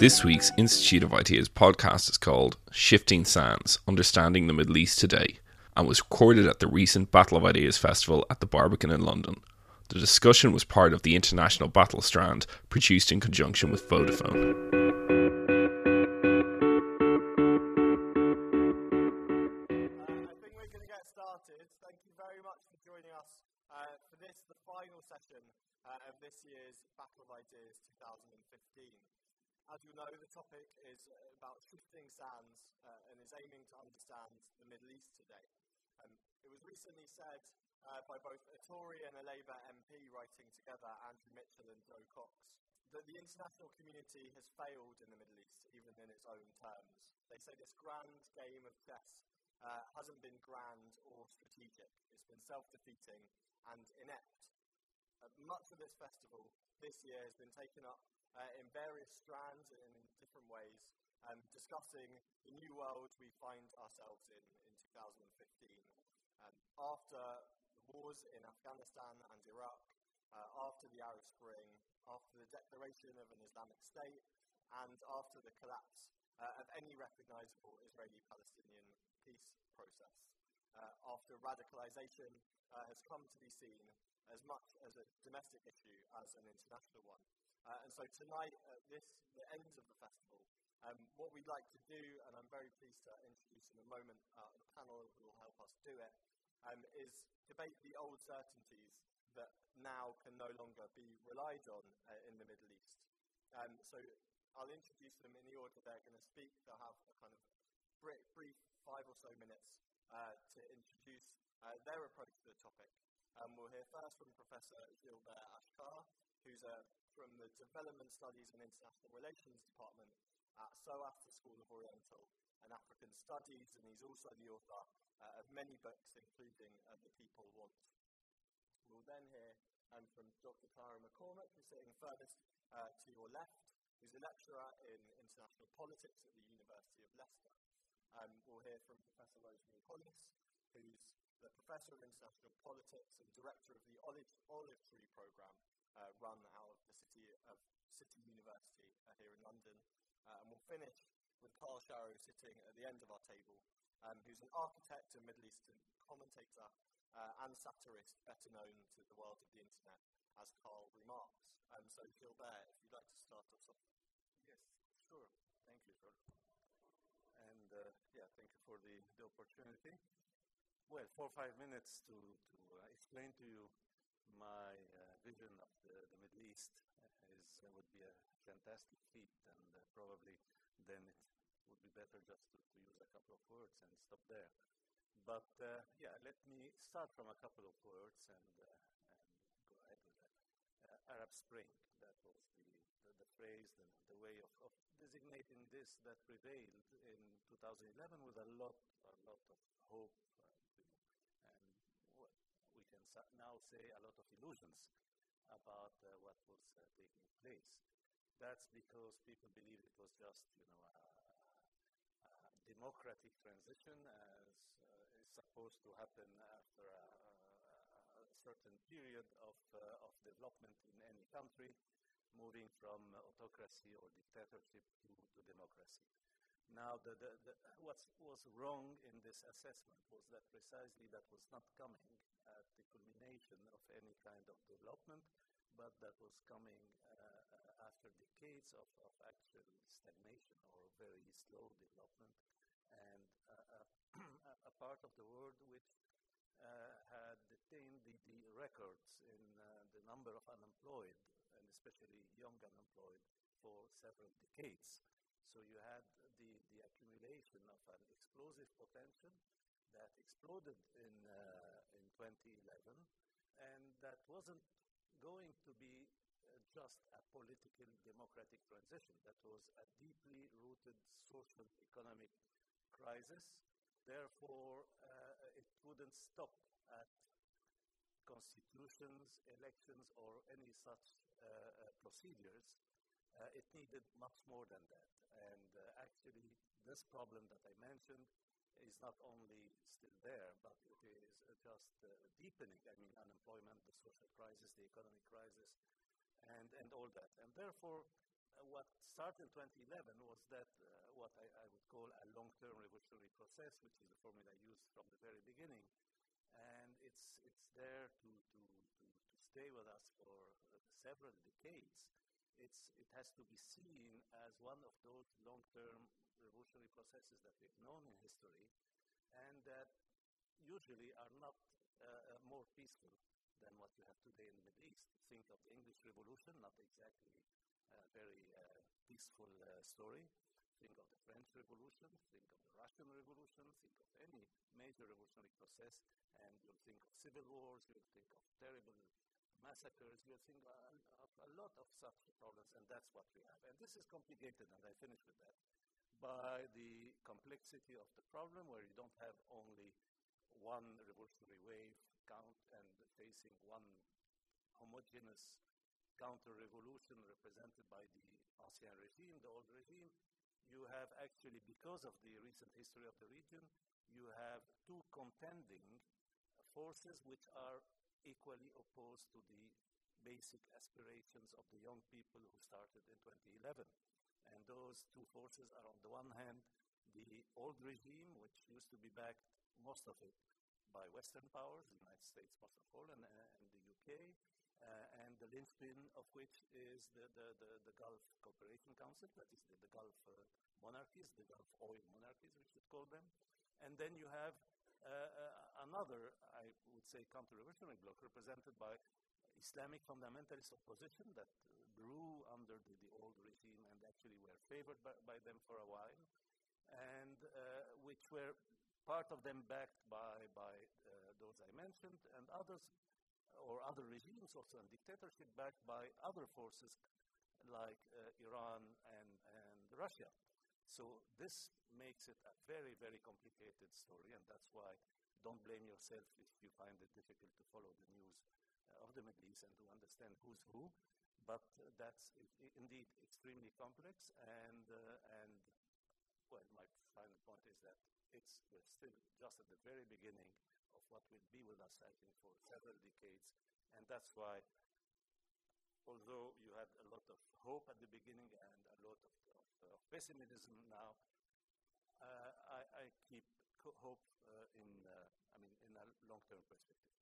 This week's Institute of Ideas podcast is called Shifting Sands Understanding the Middle East Today and was recorded at the recent Battle of Ideas Festival at the Barbican in London. The discussion was part of the International Battle Strand produced in conjunction with Vodafone. I think we're going to get started. Thank you very much for joining us uh, for this, the final session uh, of this year's Battle of Ideas 2015. As you know, the topic is uh, about shifting sands uh, and is aiming to understand the Middle East today. Um, it was recently said uh, by both a Tory and a Labour MP writing together, Andrew Mitchell and Jo Cox, that the international community has failed in the Middle East, even in its own terms. They say this grand game of chess uh, hasn't been grand or strategic. It's been self-defeating and inept. Uh, much of this festival this year has been taken up uh, in various strands and in different ways, um, discussing the new world we find ourselves in in 2015. Um, after the wars in Afghanistan and Iraq, uh, after the Arab Spring, after the declaration of an Islamic State, and after the collapse uh, of any recognizable Israeli-Palestinian peace process. Uh, after radicalization uh, has come to be seen as much as a domestic issue as an international one. Uh, and so tonight, at this, the end of the festival, um, what we'd like to do, and I'm very pleased to introduce in a moment uh, panel who will help us do it, um, is debate the old certainties that now can no longer be relied on uh, in the Middle East. Um, so I'll introduce them in the order they're going to speak. They'll have a kind of brief five or so minutes uh, to introduce uh, their approach to the topic. Um, we'll hear first from Professor Gilbert Achcar, who's uh, from the Development Studies and International Relations Department at SOAS, the School of Oriental and African Studies, and he's also the author uh, of many books, including uh, The People Want. We'll then hear um, from Dr. Tara McCormack, who's sitting furthest uh, to your left, who's a lecturer in international politics at the University of Leicester. Um, we'll hear from Professor Rosemary Hollis, who's the Professor of International Politics and Director of the Olive, Olive Tree Programme uh, run out of the City of City University uh, here in London. Uh, and we'll finish with Karl Sharro sitting at the end of our table, um, who's an architect and Middle Eastern commentator uh, and satirist, better known to the world of the internet as Karl reMarks. Um, so, Gilbert, if you'd like to start us off. Yes, sure. Thank you, George. And uh, yeah, thank you for the, the opportunity. Well, four or five minutes to, to uh, explain to you my uh, vision of the, the Middle East is would be a fantastic feat, and uh, probably then it would be better just to, to use a couple of words and stop there. But uh, yeah, let me start from a couple of words and, uh, and go ahead with that. Uh, Arab Spring, that was the, the, the phrase, the, the way of, of, designating this that prevailed in 2011 with a lot, a lot of hope, uh, and well, we can now say a lot of illusions about uh, what was uh, taking place. That's because people believed it was just, you know, a, a democratic transition as is supposed to happen after a, a certain period of, uh, of development in any country, moving from autocracy or dictatorship to, to democracy. Now, the, the, the, what was wrong in this assessment was that precisely that was not coming at the culmination of any kind of development, but that was coming uh, after decades of, of actual stagnation or very slow development and uh, a part of the world which uh, had detained the, the records in uh, the number of unemployed, and especially young unemployed, for several decades. So you had the, the accumulation of an explosive potential that exploded in, uh, in 2011, and that wasn't going to be uh, just a political democratic transition. That was a deeply rooted social economic crisis Therefore, uh, it wouldn't stop at constitutions, elections, or any such uh, uh, procedures. it needed much more than that. And actually, this problem that I mentioned is not only still there, but it is just deepening. I mean, unemployment, the social crisis, the economic crisis, and, and all that. And therefore, uh, what started in 2011 was that uh, what I, I, would call a long-term revolutionary process, which is the formula I used from the very beginning, and it's it's there to to to, to stay with us for uh, several decades. It's it has to be seen as one of those long-term revolutionary processes that we've known in history, and that usually are not uh, uh more peaceful than what you have today in the Middle East. Think of the English Revolution, not exactly a very uh, peaceful uh, story. Think of the French Revolution, think of the Russian Revolution, think of any major revolutionary process, and you'll think of civil wars, you'll think of terrible massacres, you'll think of a lot of such problems, and that's what we have. And this is complicated, and I finish with that, by the complexity of the problem, where you don't have only one revolutionary wave count and facing one homogeneous counter-revolution represented by the Ancien regime, the old regime, you have actually, because of the recent history of the region, you have two contending forces which are equally opposed to the basic aspirations of the young people who started in 2011. And those two forces are, on the one hand, the old regime, which used to be backed, most of it, by Western powers, the United States most of all, and, uh, and the UK, uh, and the linchpin of which is the, the, the, the Gulf Cooperation Council, that is the, the Gulf uh, monarchies, the Gulf oil monarchies, we should call them. And then you have uh, uh another, I would say, counter-revolutionary bloc represented by Islamic fundamentalist opposition that grew under the, the, old regime and actually were favored by, by them for a while, and uh, which were part of them backed by, by uh, those I mentioned, and others or other regimes also and dictatorship backed by other forces like uh, Iran and, and Russia. So this makes it a very, very complicated story, and that's why don't blame yourself if you find it difficult to follow the news uh, of the Middle East and to understand who's who. But that's indeed extremely complex, and, uh, and well, my final point is that it's we're still just at the very beginning of what will be with us, I think, for several decades. And that's why, although you had a lot of hope at the beginning and a lot of, of, of pessimism now, uh, I, I, keep hope uh, in, uh, I mean, in a long-term perspective.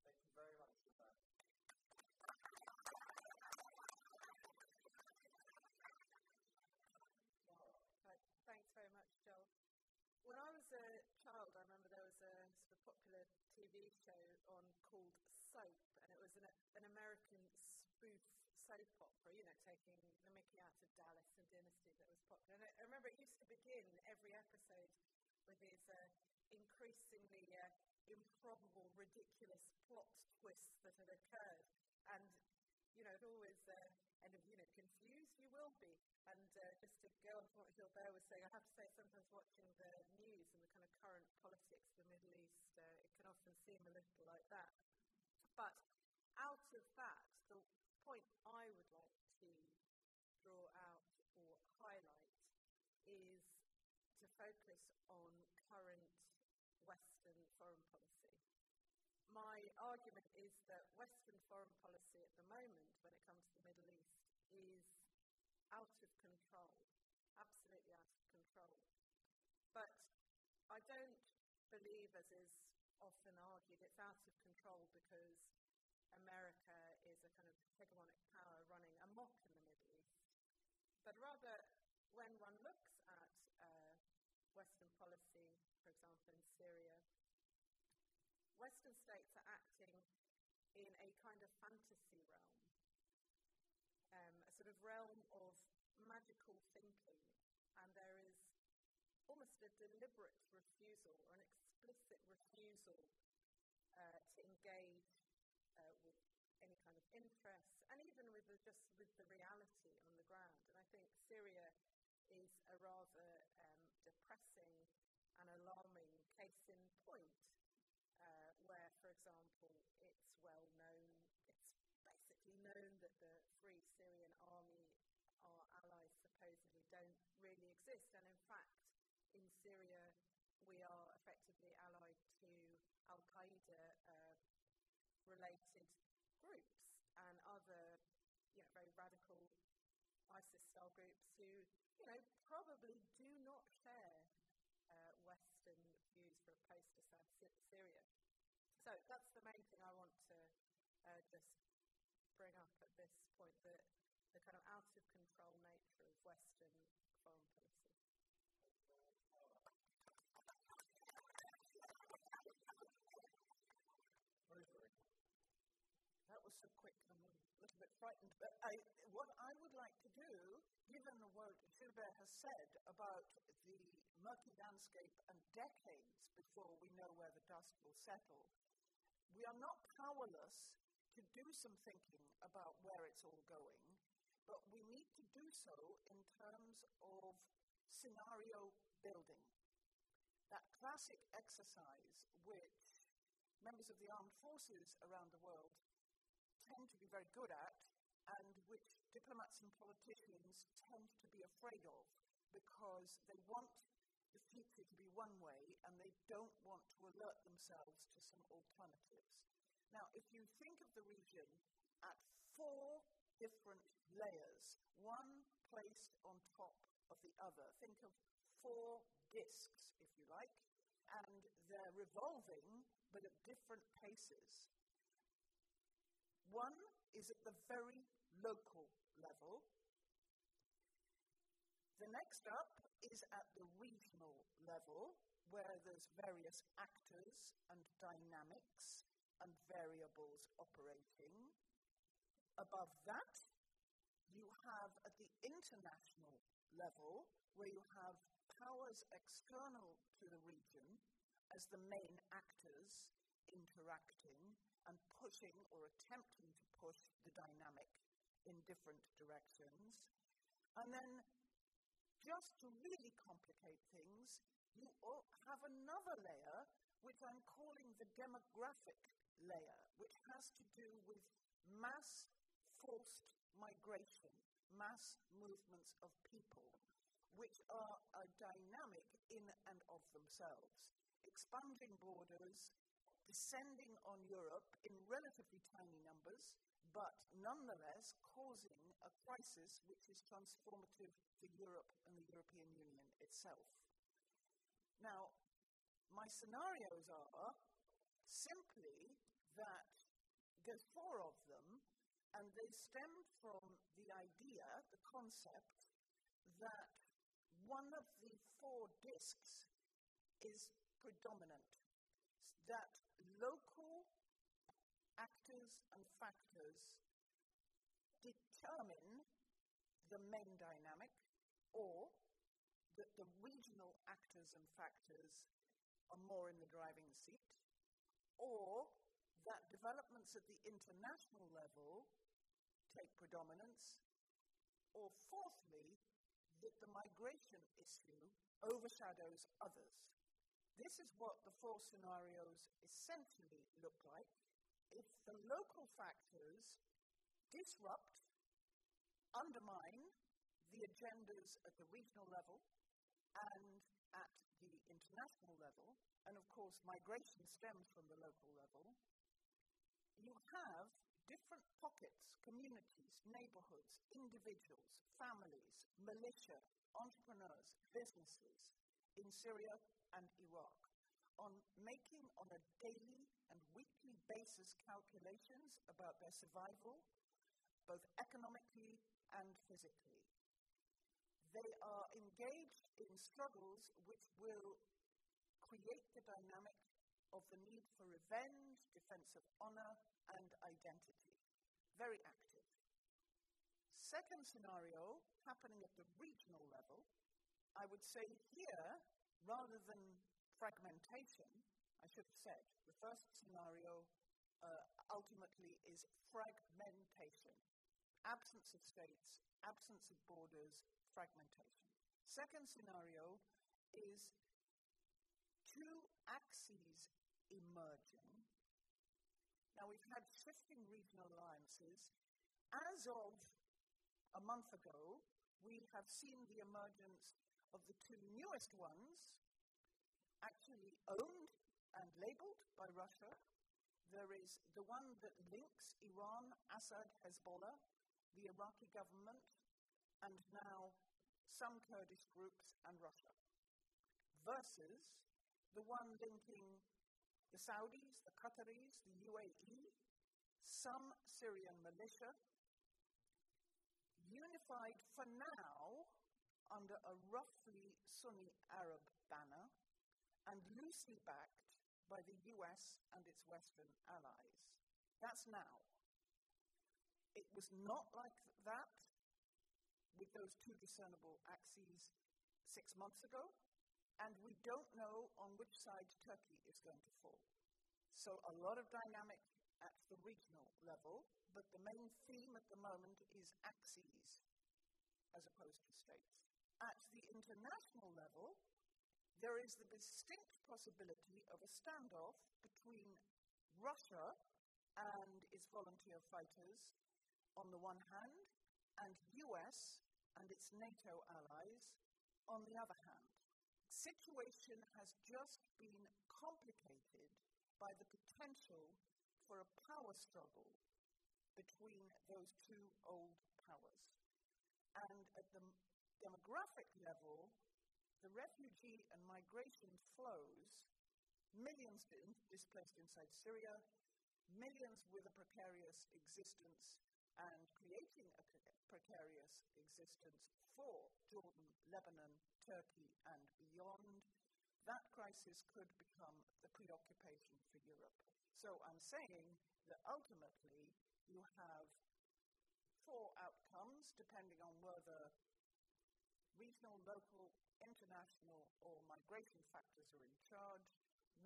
Thank you very much for that. Thanks very much, Joel. When I was a child, I remember there was a sort of popular TV show on called Soap, and it was an, an American spoof soap opera, you know, taking the Mickey out of Dallas and Dynasty that was popular. And I, I remember it used to begin every episode with these uh, increasingly uh, improbable, ridiculous plot twists that had occurred. And you know, it always uh, of, you know, confused you will be. And uh, just to go on to what Gilbert was saying, I have to say sometimes watching the news and the kind of current politics of the Middle East, uh, it can often seem a little like that. But out of that, the point I would like to draw out or highlight is to focus on current Western foreign policy my argument is that Western foreign policy at the moment, when it comes to the Middle East, is out of control, absolutely out of control. But I don't believe, as is often argued, it's out of control because America is a kind of hegemonic power running amok in the Middle East. But rather, when one looks at uh, Western policy, for example, in Syria, Western states are acting in a kind of fantasy realm, um, a sort of realm of magical thinking, and there is almost a deliberate refusal or an explicit refusal uh, to engage uh, with any kind of interest, and even with the, just with the reality on the ground. And I think Syria is a rather um, depressing and alarming case in point uh, where, for example, it's well known, it's basically known that the Free Syrian Army, our allies supposedly don't really exist. And in effectively allied to Al Qaeda uh, related groups and other you know, very radical ISIS-style groups who, you know, probably do not share uh, Western views for a post-Assad Syria. So that's the main thing I want to uh, just bring up at this point: the, the kind of out-of-control nature of Western foreign policy. That was so quick. I'm a little bit frightened. But I, what I would like to do, given what Gilbert has said about the murky landscape and decades before we know where the dust will settle, we are not powerless to do some thinking about where it's all going, but we need to do so in terms of scenario building. That classic exercise which members of the armed forces around the world tend to be very good at, and which diplomats and politicians tend to be afraid of because they want the future to be one way and they don't want to alert themselves to some alternatives. Now, if you think of the region at four different layers, one placed on top of the other, think of four disks, if you like, and they're revolving but at different paces. One is at the very local level. The next up is at the regional level, where there's various actors and dynamics and variables operating. Above that, you have at the international level, where you have powers external to the region as the main actors interacting and pushing or attempting to push the dynamic in different directions. And then, just to really complicate things, you have another layer which I'm calling the demographic layer, which has to do with mass forced migration, mass movements of people, which are a dynamic in and of themselves, expanding borders, descending on Europe in relatively tiny numbers, but nonetheless causing a crisis which is transformative to Europe and the European Union itself. Now, my scenarios are simply that there's four of them, and they stem from the idea, the concept, that one of the four disks is predominant. That local actors and factors determine the main dynamic, or that the regional actors and factors are more in the driving seat, or that developments at the international level take predominance, or fourthly, that the migration issue overshadows others. This is what the four scenarios essentially look like. If the local factors disrupt, undermine the agendas at the regional level and at the international level, and of course, migration stems from the local level, you have different pockets, communities, neighborhoods, individuals, families, militia, entrepreneurs, businesses in Syria and Iraq on making on a daily and weekly basis calculations about their survival, both economically and physically. They are engaged in struggles which will create the dynamic of the need for revenge, defense of honor, and identity. Very active. Second scenario, happening at the regional level, I would say here rather than fragmentation, I should have said, the first scenario uh, ultimately is fragmentation. Absence of states, absence of borders, fragmentation. Second scenario is two axes emerging. Now, we've had shifting regional alliances. As of a month ago, we have seen the emergence of the two newest ones, actually owned and labeled by Russia. There is the one that links Iran, Assad, Hezbollah, the Iraqi government, and now some Kurdish groups and Russia, versus the one linking the Saudis, the Qataris, the UAE, some Syrian militia, unified for now under a roughly Sunni Arab banner and loosely backed by the US and its Western allies. That's now. It was not like that with those two discernible axes six months ago, and we don't know on which side Turkey is going to fall. So, a lot of dynamic at the regional level, but the main theme at the moment is axes as opposed to states. At the international level, there is the distinct possibility of a standoff between Russia and its volunteer fighters on the one hand, and US and its NATO allies on the other hand. The Situation has just been complicated by the potential for a power struggle between those two old powers. And at the demographic level, the refugee and migration flows, millions displaced inside Syria, millions with a precarious existence and creating a precarious existence for Jordan, Lebanon, Turkey, and beyond, that crisis could become the preoccupation for Europe. So I'm saying that ultimately you have four outcomes depending on whether regional, local, international, or migration factors are in charge.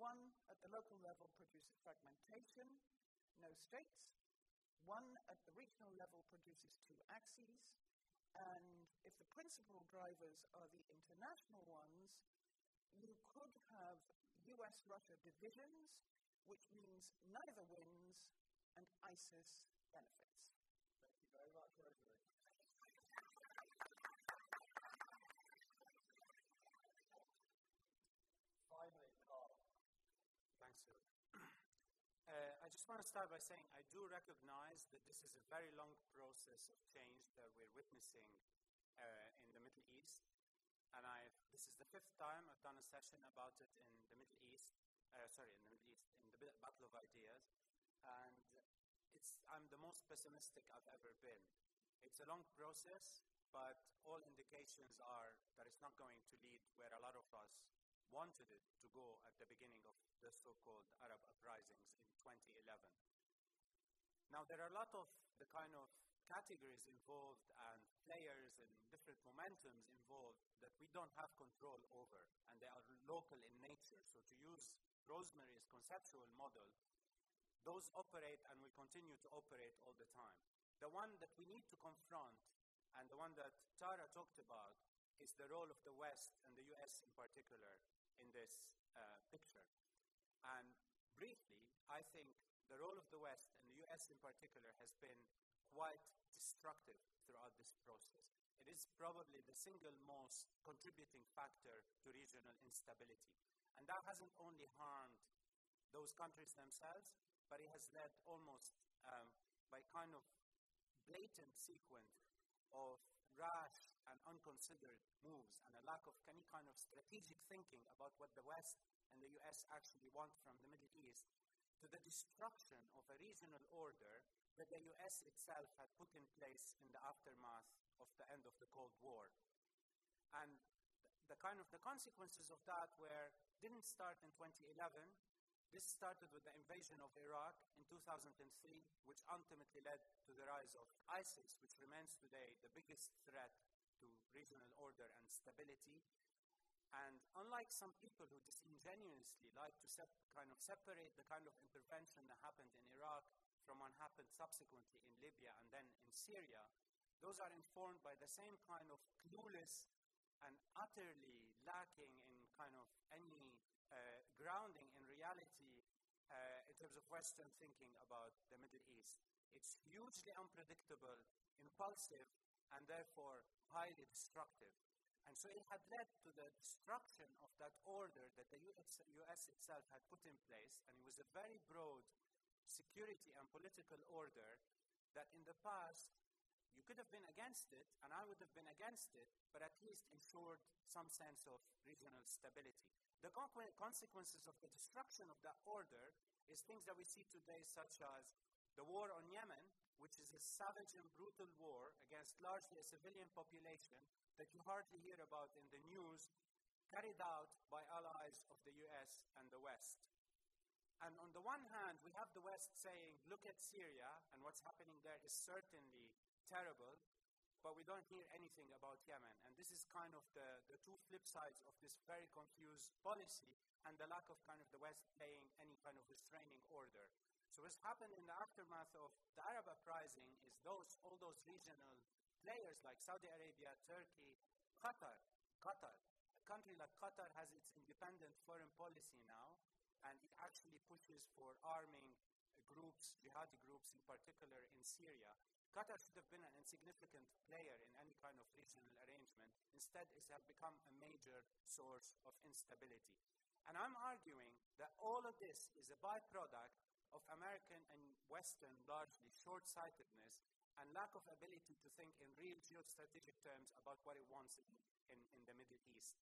One at the local level produces fragmentation, no states. One at the regional level produces two axes. And if the principal drivers are the international ones, you could have US Russia divisions, which means neither wins and ISIS benefits. Thank you very much, Rosemary. Finally, Karl. Thanks, Phil. Uh, I just want to start by saying I do recognize that this is a very long process of change that we're witnessing uh, in the Middle East. And I, this is the fifth time I've done a session about it in the Middle East, uh, sorry, in the Middle East, in the Battle of Ideas. And it's, I'm the most pessimistic I've ever been. It's a long process, but all indications are that it's not going to lead where a lot of us wanted it to go at the beginning of the so-called Arab uprisings in 2011. Now, there are a lot of the kind of categories involved and players and different momentums involved that we don't have control over, and they are local in nature. So, to use Rosemary's conceptual model, those operate and will continue to operate all the time. The one that we need to confront, and the one that Tara talked about, is the role of the West and the US in particular in this uh, picture. And briefly, I think the role of the West and the US in particular has been quite destructive throughout this process. It is probably the single most contributing factor to regional instability. And that hasn't only harmed those countries themselves, but it has led almost um, by kind of blatant sequence of rash and unconsidered moves and a lack of any kind of strategic thinking about what the West and the US actually want from the Middle East to the destruction of a regional order that the US itself had put in place in the aftermath of the end of the Cold War. And the kind of the consequences of that were didn't start in 2011. This started with the invasion of Iraq in 2003, which ultimately led to the rise of ISIS, which remains today the biggest threat regional order and stability. And unlike some people who disingenuously like to kind of separate the kind of intervention that happened in Iraq from what happened subsequently in Libya and then in Syria, those are informed by the same kind of clueless and utterly lacking in kind of any uh, grounding in reality uh, in terms of Western thinking about the Middle East. It's hugely unpredictable, impulsive, and therefore highly destructive. And so it had led to the destruction of that order that the US, US, itself had put in place, and it was a very broad security and political order that in the past You could have been against it, and I would have been against it, but at least ensured some sense of regional stability. The consequences of the destruction of that order is things that we see today, such as the war on Yemen, which is a savage and brutal war against largely a civilian population that you hardly hear about in the news, carried out by allies of the US and the West. And on the one hand, we have the West saying, look at Syria, and what's happening there is certainly terrible, but we don't hear anything about Yemen. And this is kind of the, the two flip sides of this very confused policy and the lack of kind of the West playing any kind of restraining order. So what's happened in the aftermath of the Arab uprising is those all those regional players like Saudi Arabia, Turkey, Qatar, Qatar. A country like Qatar has its independent foreign policy now, and it actually pushes for arming groups, jihadi groups in particular in Syria. Qatar should have been an insignificant player in any kind of regional arrangement. Instead, it has become a major source of instability. And I'm arguing that all of this is a byproduct of American and Western, largely short sightedness and lack of ability to think in real geostrategic terms about what it wants in, in, in the Middle East.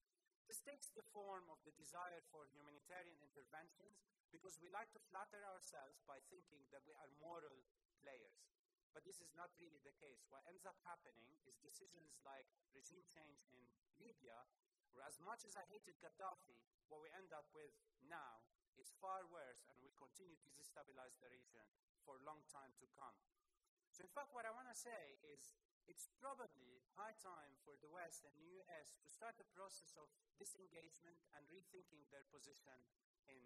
This takes the form of the desire for humanitarian interventions because we like to flatter ourselves by thinking that we are moral players. But this is not really the case. What ends up happening is decisions like regime change in Libya, where as much as I hated Gaddafi, what we end up with now is far worse and will continue to destabilize the region for a long time to come. So, in fact, what I want to say is it's probably high time for the West and the US to start a process of disengagement and rethinking their position in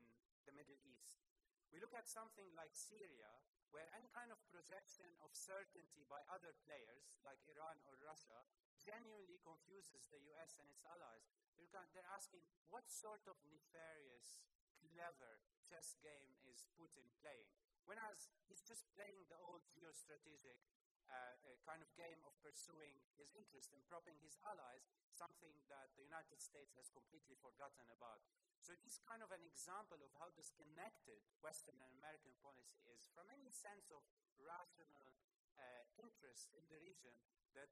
the Middle East. We look at something like Syria, where any kind of projection of certainty by other players, like Iran or Russia, genuinely confuses the US and its allies. They're, they're asking what sort of nefarious, clever chess game is Putin playing? Whereas he's just playing the old geostrategic uh, uh, kind of game of pursuing his interest and propping his allies, something that the United States has completely forgotten about. So it is kind of an example of how disconnected Western and American policy is from any sense of rational uh, interest in the region that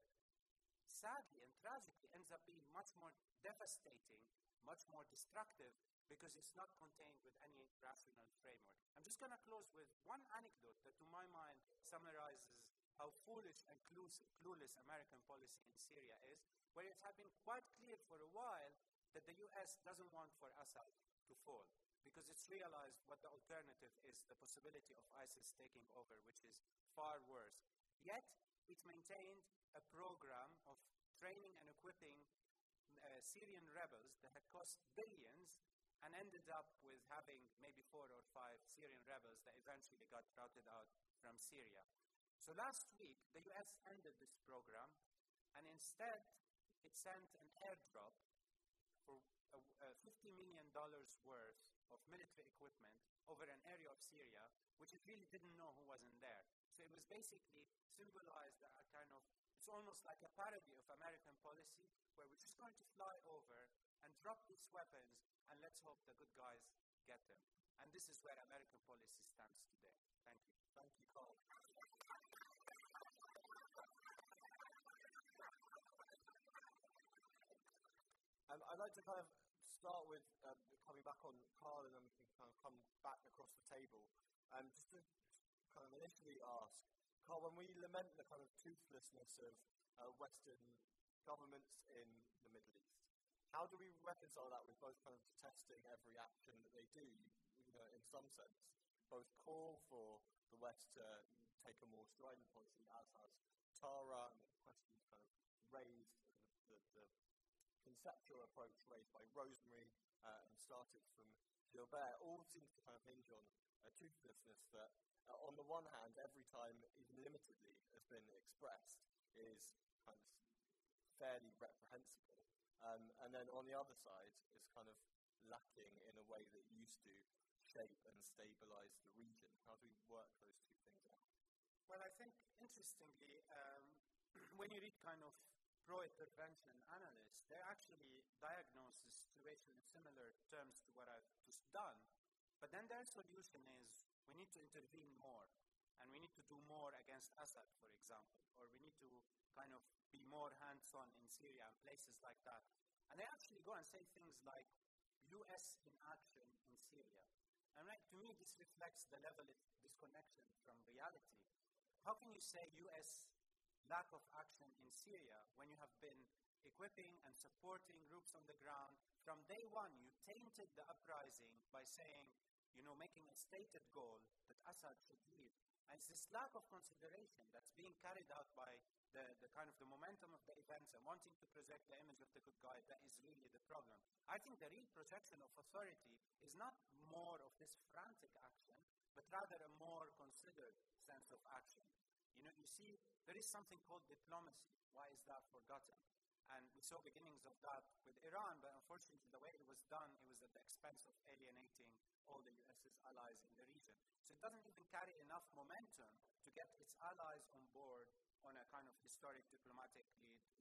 sadly and tragically ends up being much more devastating, much more destructive, because it's not contained with any rational framework. I'm just going to close with one anecdote that, to my mind, summarizes how foolish and clueless American policy in Syria is, where it had been quite clear for a while that the US doesn't want for Assad to fall because it's realized what the alternative is the possibility of ISIS taking over, which is far worse. Yet, it maintained a program of training and equipping uh, Syrian rebels that had cost billions and ended up with having maybe four or five Syrian rebels that eventually got routed out from Syria. So last week, the US ended this program, and instead, it sent an airdrop for uh, uh, $50 million worth of military equipment over an area of Syria, which it really didn't know who was in there. So it was basically symbolized a kind of, it's almost like a parody of American policy, where we're just going to fly over and drop these weapons, and let's hope the good guys get them. And this is where American policy stands today. Thank you. Thank you, Karl. Um, I'd like to kind of start with um, coming back on Karl and then we can kind of come back across the table. Um, just to kind of initially ask, Karl, when we lament the kind of toothlessness of uh, Western governments in the Middle East, how do we reconcile that with both kind of detesting every action that they do, you know, in some sense, both call for the West to take a more strident policy, as has Tara, and the question kind of raised, the, the, conceptual approach raised by Rosemary uh, and started from Gilbert all seems to kind of hinge on a toothlessness that, uh, on the one hand, every time, even limitedly, has been expressed, is kind of fairly reprehensible. Um, and then on the other side, is kind of lacking in a way that used to shape and stabilize the region. How do we work those two things out? Well, I think interestingly, um, when you read kind of pro-intervention analysts, they actually diagnose the situation in similar terms to what I've just done. But then their solution is we need to intervene more. And we need to do more against Assad, for example, or we need to kind of be more hands-on in Syria and places like that. And they actually go and say things like US in action in Syria. And right, to me, this reflects the level of disconnection from reality. How can you say US lack of action in Syria when you have been equipping and supporting groups on the ground? From day one, you tainted the uprising by saying, you know, making a stated goal that Assad should leave. And it's this lack of consideration that's being carried out by the, the kind of the momentum of the events and wanting to project the image of the good guy that is really the problem. I think the real projection of authority is not more of this frantic action, but rather a more considered sense of action. You know, you see, there is something called diplomacy. Why is that forgotten? And we saw beginnings of that with Iran, but unfortunately, the way it was done, it was at the expense of alienating all the US's allies in the region. So it doesn't even carry enough momentum to get its allies on board on a kind of historic diplomatic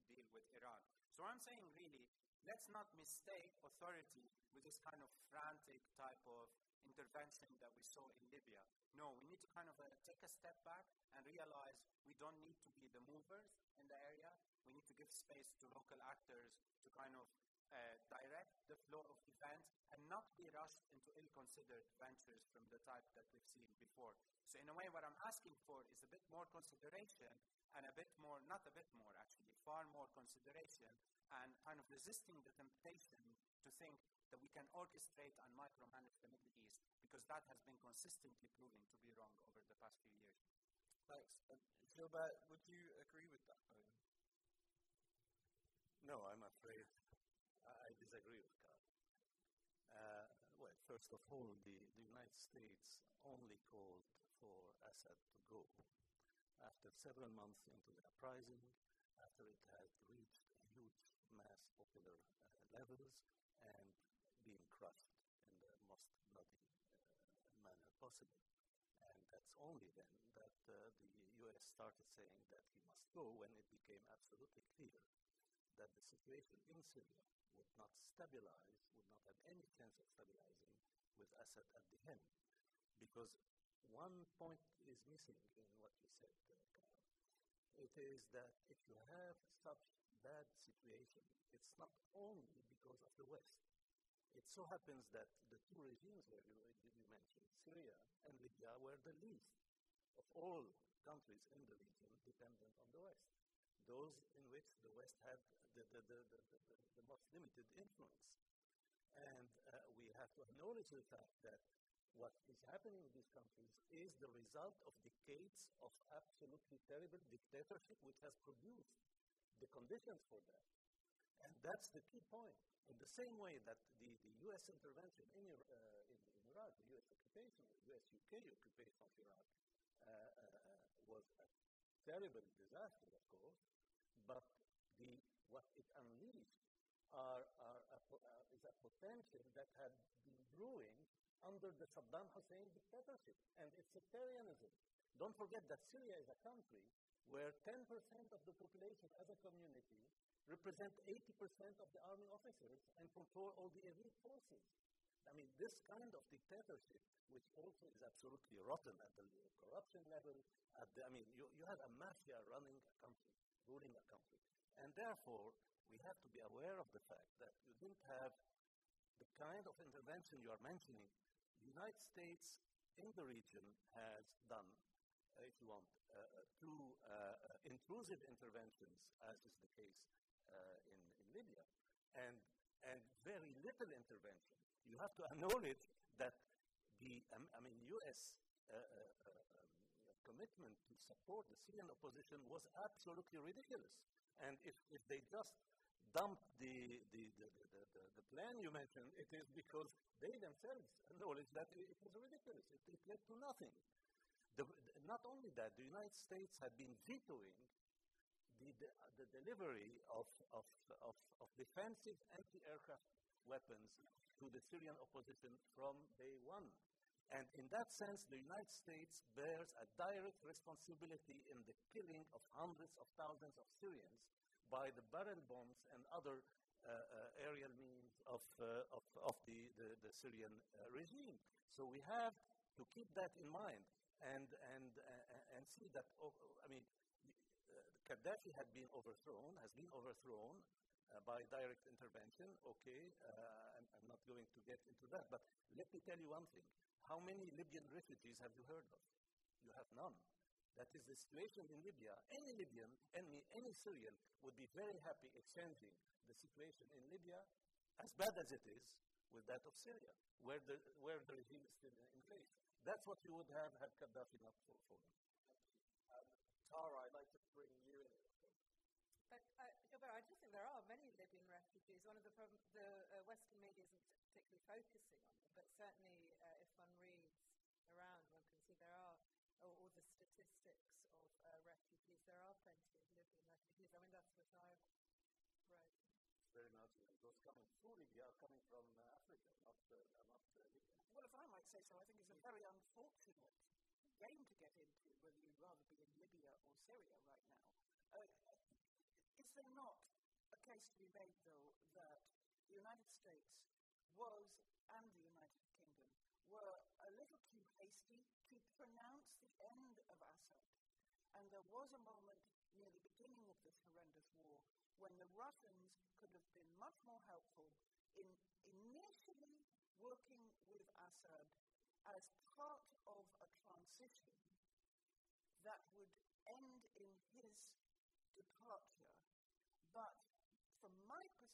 deal with Iran. So I'm saying really, let's not mistake authority with this kind of frantic type of intervention that we saw in Libya. No, we need to kind of uh, take a step back and realize we don't need to be the movers in the area. We need to give space to local actors to kind of uh, direct the flow of events and not be rushed into ill-considered ventures from the type that we've seen before. So in a way, what I'm asking for is a bit more consideration and a bit more, not a bit more actually, far more consideration and kind of resisting the temptation to think that we can orchestrate and micromanage the Middle East because that has been consistently proven to be wrong over the past few years. Thanks. Gilbert, would you agree with that? No, I'm afraid I disagree with Karl. Uh, well, first of all, the, the United States only called for Assad to go after several months into the uprising, after it had reached huge mass popular uh, levels and being crushed in the most bloody uh, manner possible. And that's only then that uh, the US started saying that he must go when it became absolutely clear that the situation in Syria would not stabilize, would not have any chance of stabilizing with Assad at the helm. Because one point is missing in what you said, uh, It is that if you have such bad situation, it's not only because of the West. It so happens that the two regimes where you, you mentioned, Syria and Libya, were the least of all countries in the region dependent on the West those in which the West had the, the, the, the most limited influence. And uh, we have to acknowledge the fact that what is happening in these countries is the result of decades of absolutely terrible dictatorship, which has produced the conditions for that. And that's the key point. In the same way that the, the US intervention in, uh, in, in, Iraq, the US occupation, the US UK occupation of Iraq, uh, uh, was a terrible disaster, of course, but the, what it unleashed are, are a, uh, is a potential that had been brewing under the Saddam Hussein dictatorship and its sectarianism. Don't forget that Syria is a country where 10% of the population as a community represent 80% of the army officers and control all the elite forces. I mean, this kind of dictatorship, which also is absolutely rotten at the corruption level, the, I mean, you, you have a mafia running a country ruling a country. And therefore, we have to be aware of the fact that you didn't have the kind of intervention you are mentioning. The United States in the region has done, uh, if you want, uh, uh two uh, intrusive interventions, as is the case uh, in, in Libya, and, and very little intervention. You have to acknowledge that the, um, I mean, U.S uh, uh, um, commitment to support the Syrian opposition was absolutely ridiculous. And if, if they just dumped the, the, the, the, the, plan you mentioned, it is because they themselves acknowledged that it, was ridiculous. It, it led to nothing. The, not only that, the United States had been vetoing the, the, the delivery of, of, of, of defensive anti aircraft weapons to the Syrian opposition from day one. And in that sense, the United States bears a direct responsibility in the killing of hundreds of thousands of Syrians by the barrel bombs and other uh, uh, aerial means of, uh, of, of, the, the, the Syrian uh, regime. So we have to keep that in mind. and, and, uh, and see that, oh, I mean, uh, Gaddafi had been overthrown, has been overthrown uh, by direct intervention. Okay, uh, I'm, I'm, not going to get into that, but let me tell you one thing. How many Libyan refugees have you heard of? You have none. That is the situation in Libya. Any Libyan, any, any Syrian would be very happy exchanging the situation in Libya, as bad as it is, with that of Syria, where the, where the regime is still in place. That's what you would have had Gaddafi not for, for. Um, Tara, I'd like to bring you in. But, uh, Gilbert, I do think there are many Libyan refugees. One of the problems, the uh, Western media isn't particularly focusing on them, but certainly uh, if one reads around, one can see there are all, all the statistics of uh, refugees. There are plenty of Libyan refugees. I mean, that's what I've read very marginal. Those coming through Libya are coming from uh, Africa, not, uh, not uh, Libya. Well, if I might say so, I think it's a very unfortunate game to get into, whether you'd rather be in Libya or Syria right now. Uh, is there not a case to be made, though, that the United States was, and the United Kingdom, were a little too hasty to pronounce the end of Assad? And there was a moment near the beginning of this horrendous war when the Russians could have been much more helpful in initially working with Assad as part of a transition that would end in his departure. But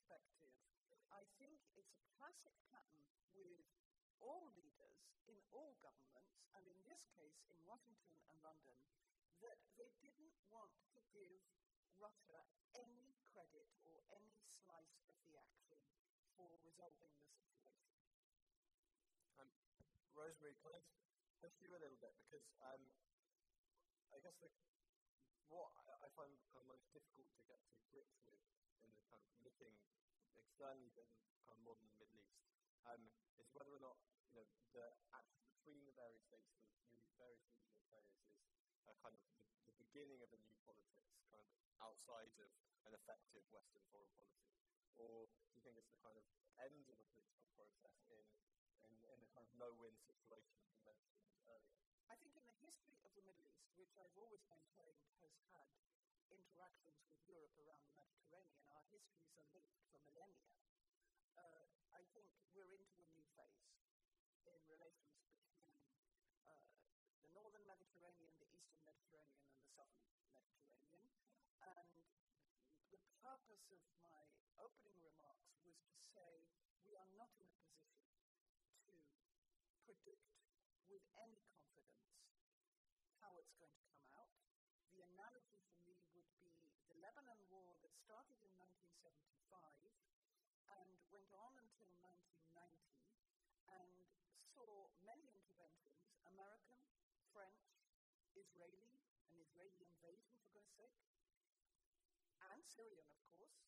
perspective, I think it's a classic pattern with all leaders in all governments, and in this case in Washington and London, that they didn't want to give Russia any credit or any slice of the action for resolving the situation. Um, Rosemary, can I push you a little bit? Because um, I guess the, what I find most difficult to get to grips with the kind of looking externally than kind of modern Middle East um, is whether or not you know the action between the various states, and the various regional players, is a kind of the, the beginning of a new politics, kind of outside of an effective Western foreign policy? Or do you think it's the kind of end of a political process in, in, in the kind of no-win situation that you mentioned earlier? I think in the history of the Middle East, which I've always maintained has had interactions with Europe around the Mediterranean, our histories are linked for millennia. Uh, I think we're into a new phase in relations between uh, the northern Mediterranean, the eastern Mediterranean, and the southern Mediterranean. And the purpose of my opening remarks was to say we are not in a position to predict with any confidence how it's going to come out. The analogy for me would be the Lebanon War that started in 1975 and went on until 1990 and saw many interventions American, French, Israeli, an Israeli invasion, for God's sake, and Syrian, of course.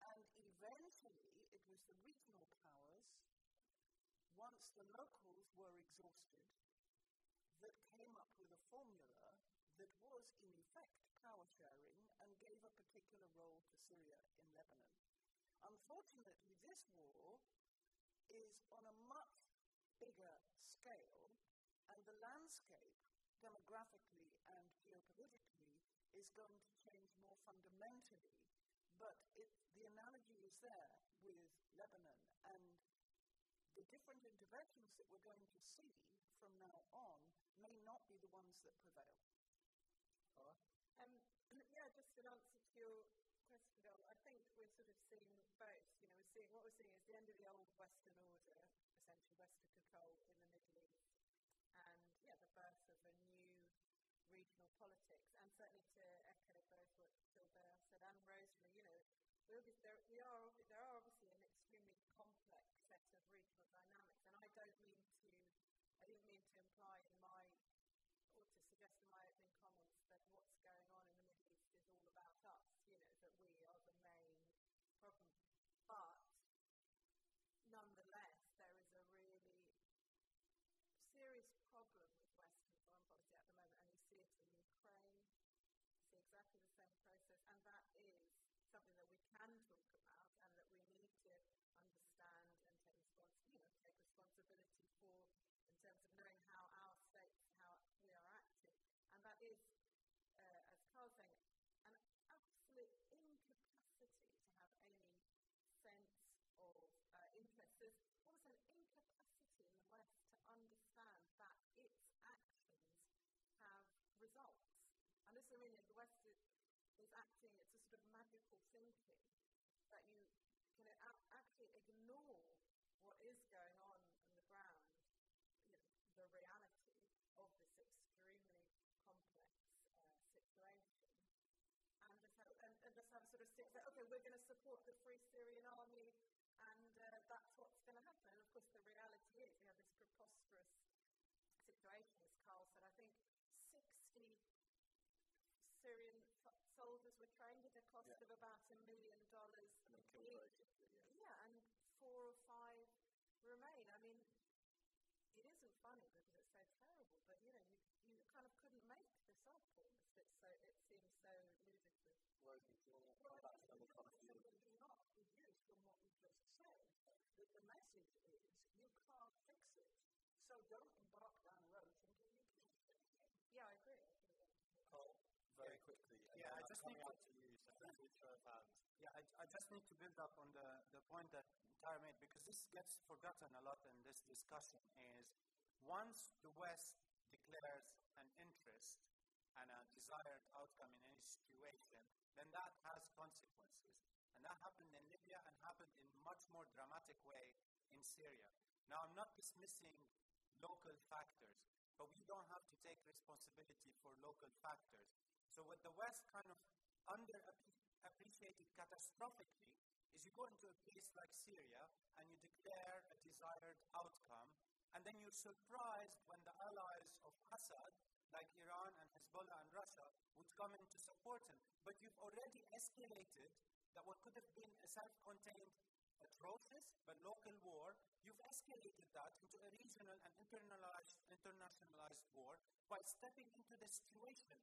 And eventually, it was the regional powers, once the locals were exhausted, that came up with a formula that was, in effect, power sharing a particular role to Syria in Lebanon. Unfortunately, this war is on a much bigger scale, and the landscape, demographically and geopolitically, is going to change more fundamentally. But it, the analogy is there with Lebanon, and the different interventions that we're going to see from now on may not be the ones that prevail. Um, yeah, just in answer to your question, Bill, I think we're sort of seeing both. You know, we're seeing what we're seeing is the end of the old Western order, essentially Western control in the Middle East, and yeah, the birth of a new regional politics. And certainly to echo both what Gilbert said and Rosemary, you know, we there, we are, there are obviously an extremely complex set of regional dynamics, and I don't mean to, I didn't mean to imply in my, or to suggest in my opening comments that what's going on in the Middle East is all about us, you know, that we are the main problem. But nonetheless, there is a really serious problem with Western foreign policy at the moment, and you see it in Ukraine, you see exactly the same process, and that is something that we can talk about and that we need to understand and take, respons- you know, take responsibility for in terms of knowing how our states, how we are there's almost an incapacity in the West to understand that its actions have results. And this, I mean, the West is, is of magical thinking that you can actually ignore what is going on on the ground, you know, the reality of this extremely complex uh, situation, and just have, and, and just have sort of stick that, okay, we're going to support the Free Syrian Army, and uh, that's what's going to happen. And of course, the reality is we have this preposterous situation, as Karl said. I think 60 Syrian f- soldiers were trained at a cost Yeah. of about a million dollars And then killed each. very quickly, yeah. Yeah, and four or five remain. I mean, it isn't funny because it's so terrible, but you know, you, you kind of couldn't make this up almost. It's so, it seems so ludicrous. Rosie, do you want to Well, come I back to think number it's not deduced from what we've just said that the message is you can't fix it. So don't embark down a road thinking you can. Yeah, I agree. Karl, very quickly. and Yeah, then I just need to- out to you, so please show of hands. Yeah, I, I just need to build up on the, the point that Tara made because this gets forgotten a lot in this discussion is once the West declares an interest and a desired outcome in any situation, then that has consequences. And that happened in Libya and happened in much more dramatic way in Syria. Now, I'm not dismissing local factors, but we don't have to take responsibility for local factors. So what the West kind of underappreciated catastrophically is you go into a place like Syria and you declare a desired outcome, and then you're surprised when the allies of Assad, like Iran and Hezbollah and Russia, would come in to support him. But you've already escalated that what could have been a self-contained atrocious but local war, you've escalated that into a regional and internalized, internationalized war by stepping into the situation.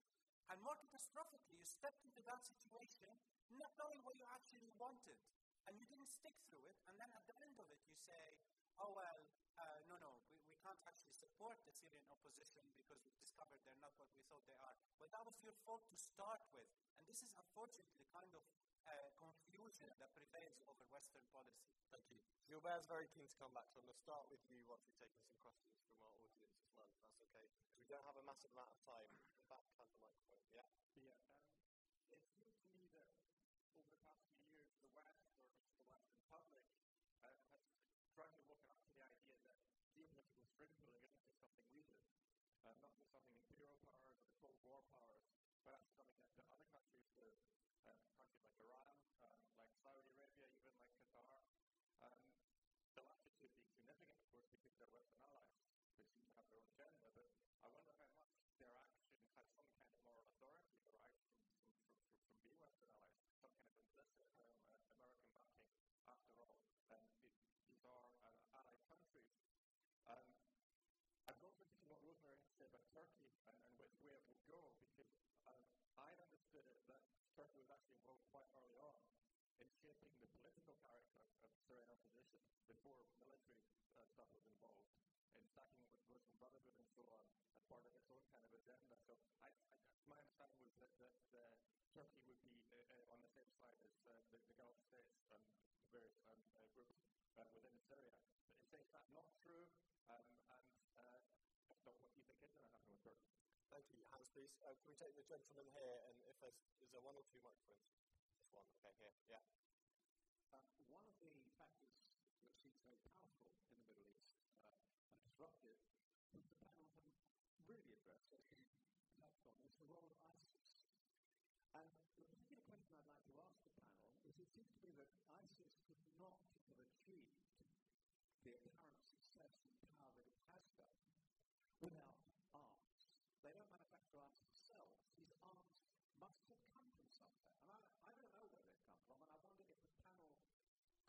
And more catastrophically, you stepped into that situation not knowing what you actually wanted. And you didn't stick through it. And then at the end of it, you say, oh, well, uh, no, no, we, can't actually support the Syrian opposition because we've discovered they're not what we thought they are. But that was your fault to start with. And this is unfortunately the kind of uh, confusion that prevails over Western policy. Thank you. Gilbert's very keen to come back, so I'm going to start with you once we've taken some questions from our audience as well, if that's okay. We don't have a massive amount of time. The back has the microphone. Yeah. Yeah, um, it seems to me that over the past few years, the West, or at least the Western public, uh, has tried to woken up to the idea that geopolitical string pulling isn't just something we do, something imperial powers or the Cold War powers, something that, that other countries do. Uh, countries like Iran, um, like Saudi Arabia, even like Qatar. Um, the latter two being significant, of course, because they're Western allies who seem to have their own agenda, but I wonder how much their action has some kind of moral authority derived from, from, from, from, from being Western allies, some kind of implicit um, uh, American backing. After all, um, it, these are uh, allied countries. Um, I was also thinking what Rosemary said about Turkey and, and which way it will go, because um, I understood it that Turkey was actually involved quite early on in shaping the political character of Syrian opposition before military uh, stuff was involved, in stacking with Muslim Brotherhood and so on as part of its own kind of agenda. So I, I, my understanding was that, that uh, Turkey would be uh, uh, on the same side as uh, the, the Gulf states and various um, uh, groups uh, within Syria. But is that not true? Um, and uh, if not, what do you think is going to happen with Turkey? Thank you. Hands, please. Uh, can we take the gentleman here? And if there's, is there one or two microphones? Just one. Okay, here. Yeah. Uh, one of the factors which seems very powerful in the Middle East uh, and disruptive, which the panel haven't really addressed, as you touched on, is the role of ISIS. And the particular question I'd like to ask the panel is it seems to me that ISIS could not have achieved the apparent success and power that it has done without arms. They don't manufacture arms themselves. These arms must have come from somewhere. And I, I don't know where they've come from, and I wonder if the panel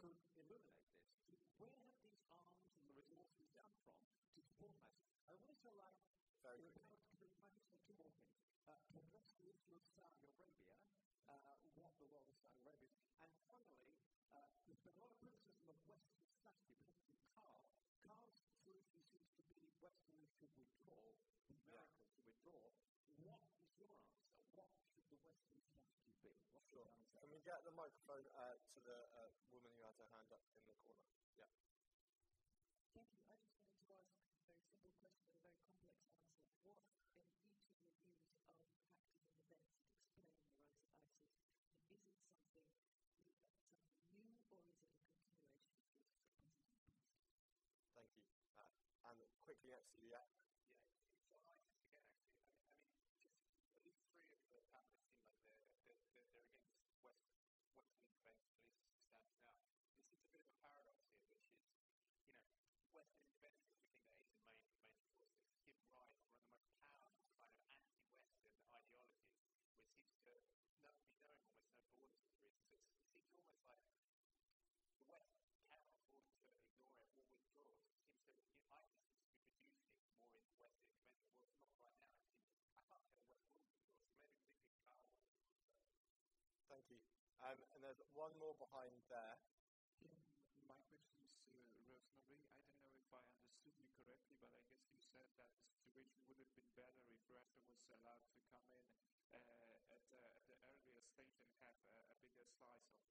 could illuminate this. Where have these arms and the resources come from to support ISIS? I would also like Very the quickly. panel to do I just say two more things. Uh, to address the issue of Saudi Arabia, uh, what the role of Saudi Arabia is. And finally, uh, there's been a lot of criticism of Western strategy, particularly Karl. Karl's solution seems to be Westerners should withdraw, Americans should withdraw. What is your answer? What should the Western strategy be? What's Sure. your answer? Can we get the microphone uh, to the uh, woman who has her hand up in the corner? Yeah. Thank you. I just wanted to ask a very simple question but a very complex answer. What in each of your views are the factors and events that explain the rise of ISIS? And is it something, is it something new or is it a continuation of this Thank you. Uh, and quickly next to you, yeah. Yeah, so ISIS again, actually, I mean, I mean, just at least three of the panelists seem like they're, they're, they're, they're against West, Western intervention, at least as it stands now. This is a bit of a paradox here, which is, you know, Western intervention, we think that Asian main, main forces give rise to one of the most powerful kind of anti-Western ideologies, which seems to not be knowing almost no borders for the region. So it seems almost like the West cannot afford to ignore it or withdraw. It seems to, you know, ISIS seems to be producing more into Western intervention. Well, it's not right now. It seems, I can't say the West will withdraw, so maybe we could cut off. Thank you. Um, and there's one more behind there. My question is uh, Rosemary. I don't know if I understood you correctly, but I guess you said that the situation would have been better if Russia was allowed to come in uh, at, uh, at the earlier stage and have a, a bigger slice of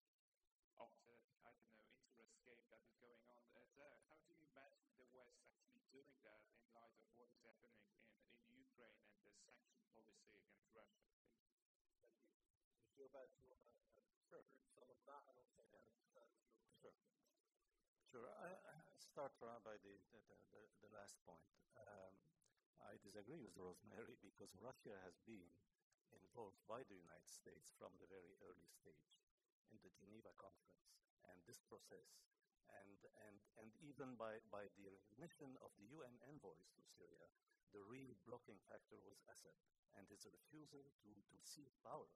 of the, I don't know, interest game that is going on there. How do you imagine the West actually doing that in light of what is happening in, in Ukraine and the sanction policy against Russia? Thank you. Gilbert, do you want to uh, some of that and also yeah. Sure. Sure. I, I start by the, the, the, the last point. Um, I disagree with Rosemary because Russia has been involved by the United States from the very early stage in the Geneva Conference and this process, and, and, and even by, by the recognition of the UN envoys to Syria, the real blocking factor was Assad and his refusal to, to cede power.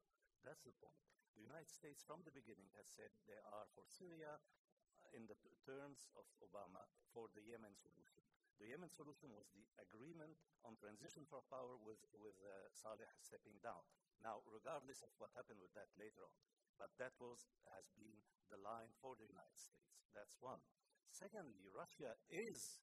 That's the point. The United States, from the beginning, has said they are for Syria uh, in the terms of Obama for the Yemen solution. The Yemen solution was the agreement on transition for power with, with uh, Saleh stepping down. Now, regardless of what happened with that later on, but that was, has been the line for the United States. That's one. Secondly, Russia is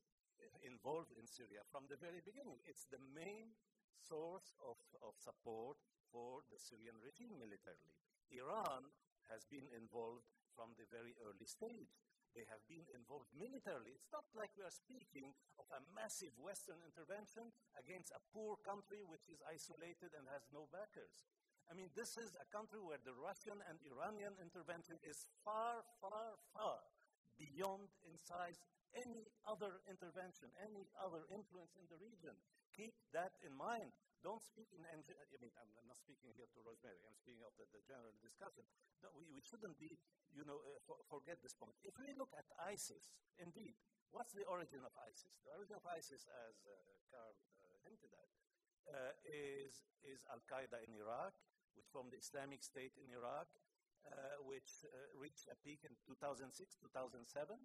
involved in Syria from the very beginning. It's the main source of, of support for the Syrian regime militarily. Iran has been involved from the very early stage. They have been involved militarily. It's not like we are speaking of a massive Western intervention against a poor country which is isolated and has no backers. I mean, this is a country where the Russian and Iranian intervention is far, far, far beyond in size any other intervention, any other influence in the region. Keep that in mind. Don't speak in, I mean, I'm not speaking here to Rosemary, I'm speaking of the, the general discussion. We, we shouldn't be, you know, uh, for, forget this point. If we look at ISIS, indeed, what's the origin of ISIS? The origin of ISIS, as uh, Karl uh, hinted at, uh, is, is Al Qaeda in Iraq, which formed the Islamic State in Iraq, uh, which uh, reached a peak in 2006, 2007,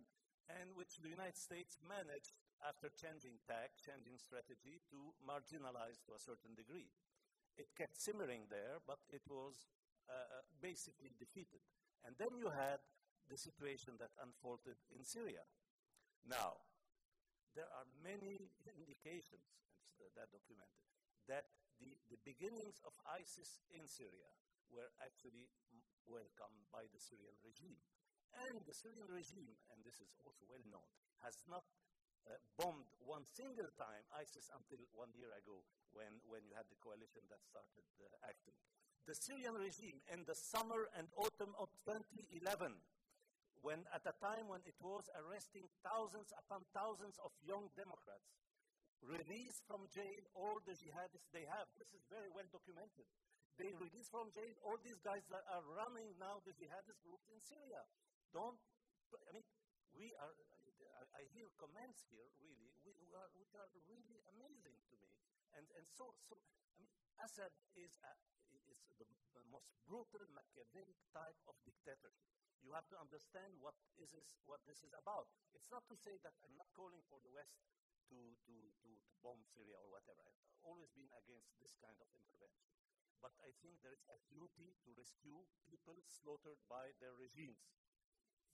and which the United States managed, after changing tack, changing strategy, to marginalize to a certain degree. It kept simmering there, but it was uh, basically defeated. And then you had the situation that unfolded in Syria. Now, there are many indications that documented that the, the beginnings of ISIS in Syria were actually welcomed by the Syrian regime. And the Syrian regime, and this is also well known, has not uh, bombed one single time ISIS until one year ago when, when you had the coalition that started uh, acting. The Syrian regime in the summer and autumn of 2011, when at a time when it was arresting thousands upon thousands of young Democrats, release from jail all the jihadists they have. This is very well documented. They release from jail all these guys that are running now the jihadist groups in Syria. Don't, I mean, we are, I, hear comments here really, we are, which are really amazing to me. And, and so, so, I mean, Assad is, a, is the, the most brutal Machiavellic type of dictatorship. You have to understand what, is this, what this is about. It's not to say that I'm not calling for the West to, to, to, to bomb Syria or whatever. I've always been against this kind of intervention. But I think there is a duty to rescue people slaughtered by their regimes.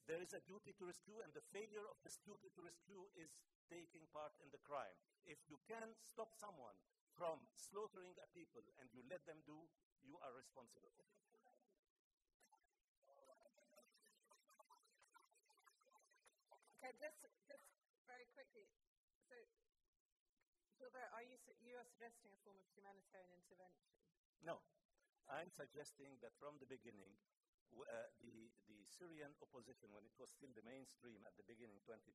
There is a duty to rescue, and the failure of this duty to rescue is taking part in the crime. If you can stop someone from slaughtering a people and you let them do, you are responsible. For it. Okay, this, this very quickly. So, Gilbert, are you, su- you are suggesting a form of humanitarian intervention? No, I'm suggesting that from the beginning, uh, the, the Syrian opposition, when it was still the mainstream at the beginning, 2012,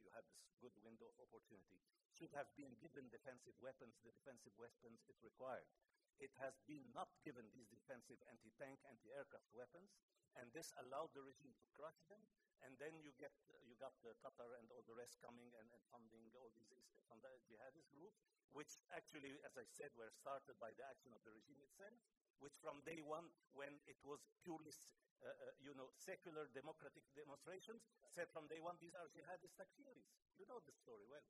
you had this good window of opportunity, should have been given defensive weapons, the defensive weapons it required. It has been not given these defensive anti-tank, anti-aircraft weapons, and this allowed the regime to crush them. And then you get you got uh, Qatar and all the rest coming and, and funding all these the jihadist groups, which actually, as I said, were started by the action of the regime itself. Which from day one, when it was purely, uh, uh, you know, secular democratic demonstrations, said from day one these are jihadist takfiris. You know the story well.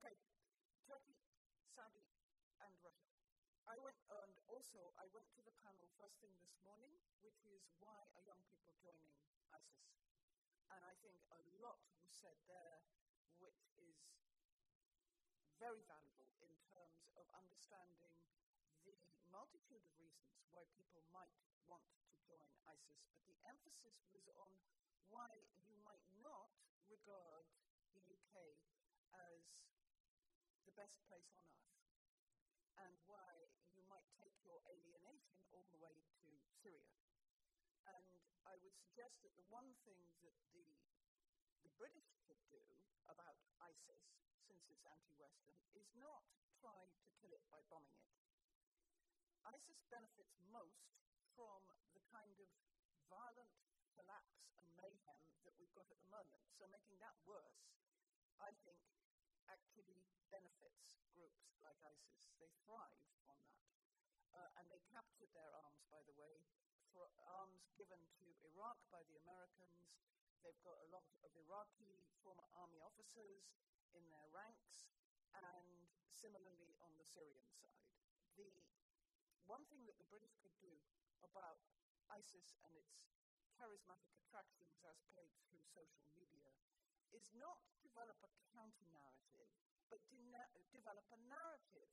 Okay, Turkey, Saudi, and Russia. I went, and also I went to the panel first thing this morning, which is why are young people joining ISIS? And I think a lot was said there, which is very valuable in terms of understanding multitude of reasons why people might want to join ISIS. But the emphasis was on why you might not regard the UK as the best place on earth and why you might take your alienation all the way to Syria. And I would suggest that the one thing that the, the British could do about ISIS, since it's anti Western, is not try to kill it by bombing it. ISIS benefits most from the kind of violent collapse and mayhem that we've got at the moment. So making that worse, I think, actually benefits groups like ISIS. They thrive on that. Uh, and they captured their arms, by the way, for arms given to Iraq by the Americans. They've got a lot of Iraqi former army officers in their ranks, and similarly on the Syrian side. The one thing that the British could do about ISIS and its charismatic attractions as played through social media is not develop a counter narrative, but de- develop a narrative.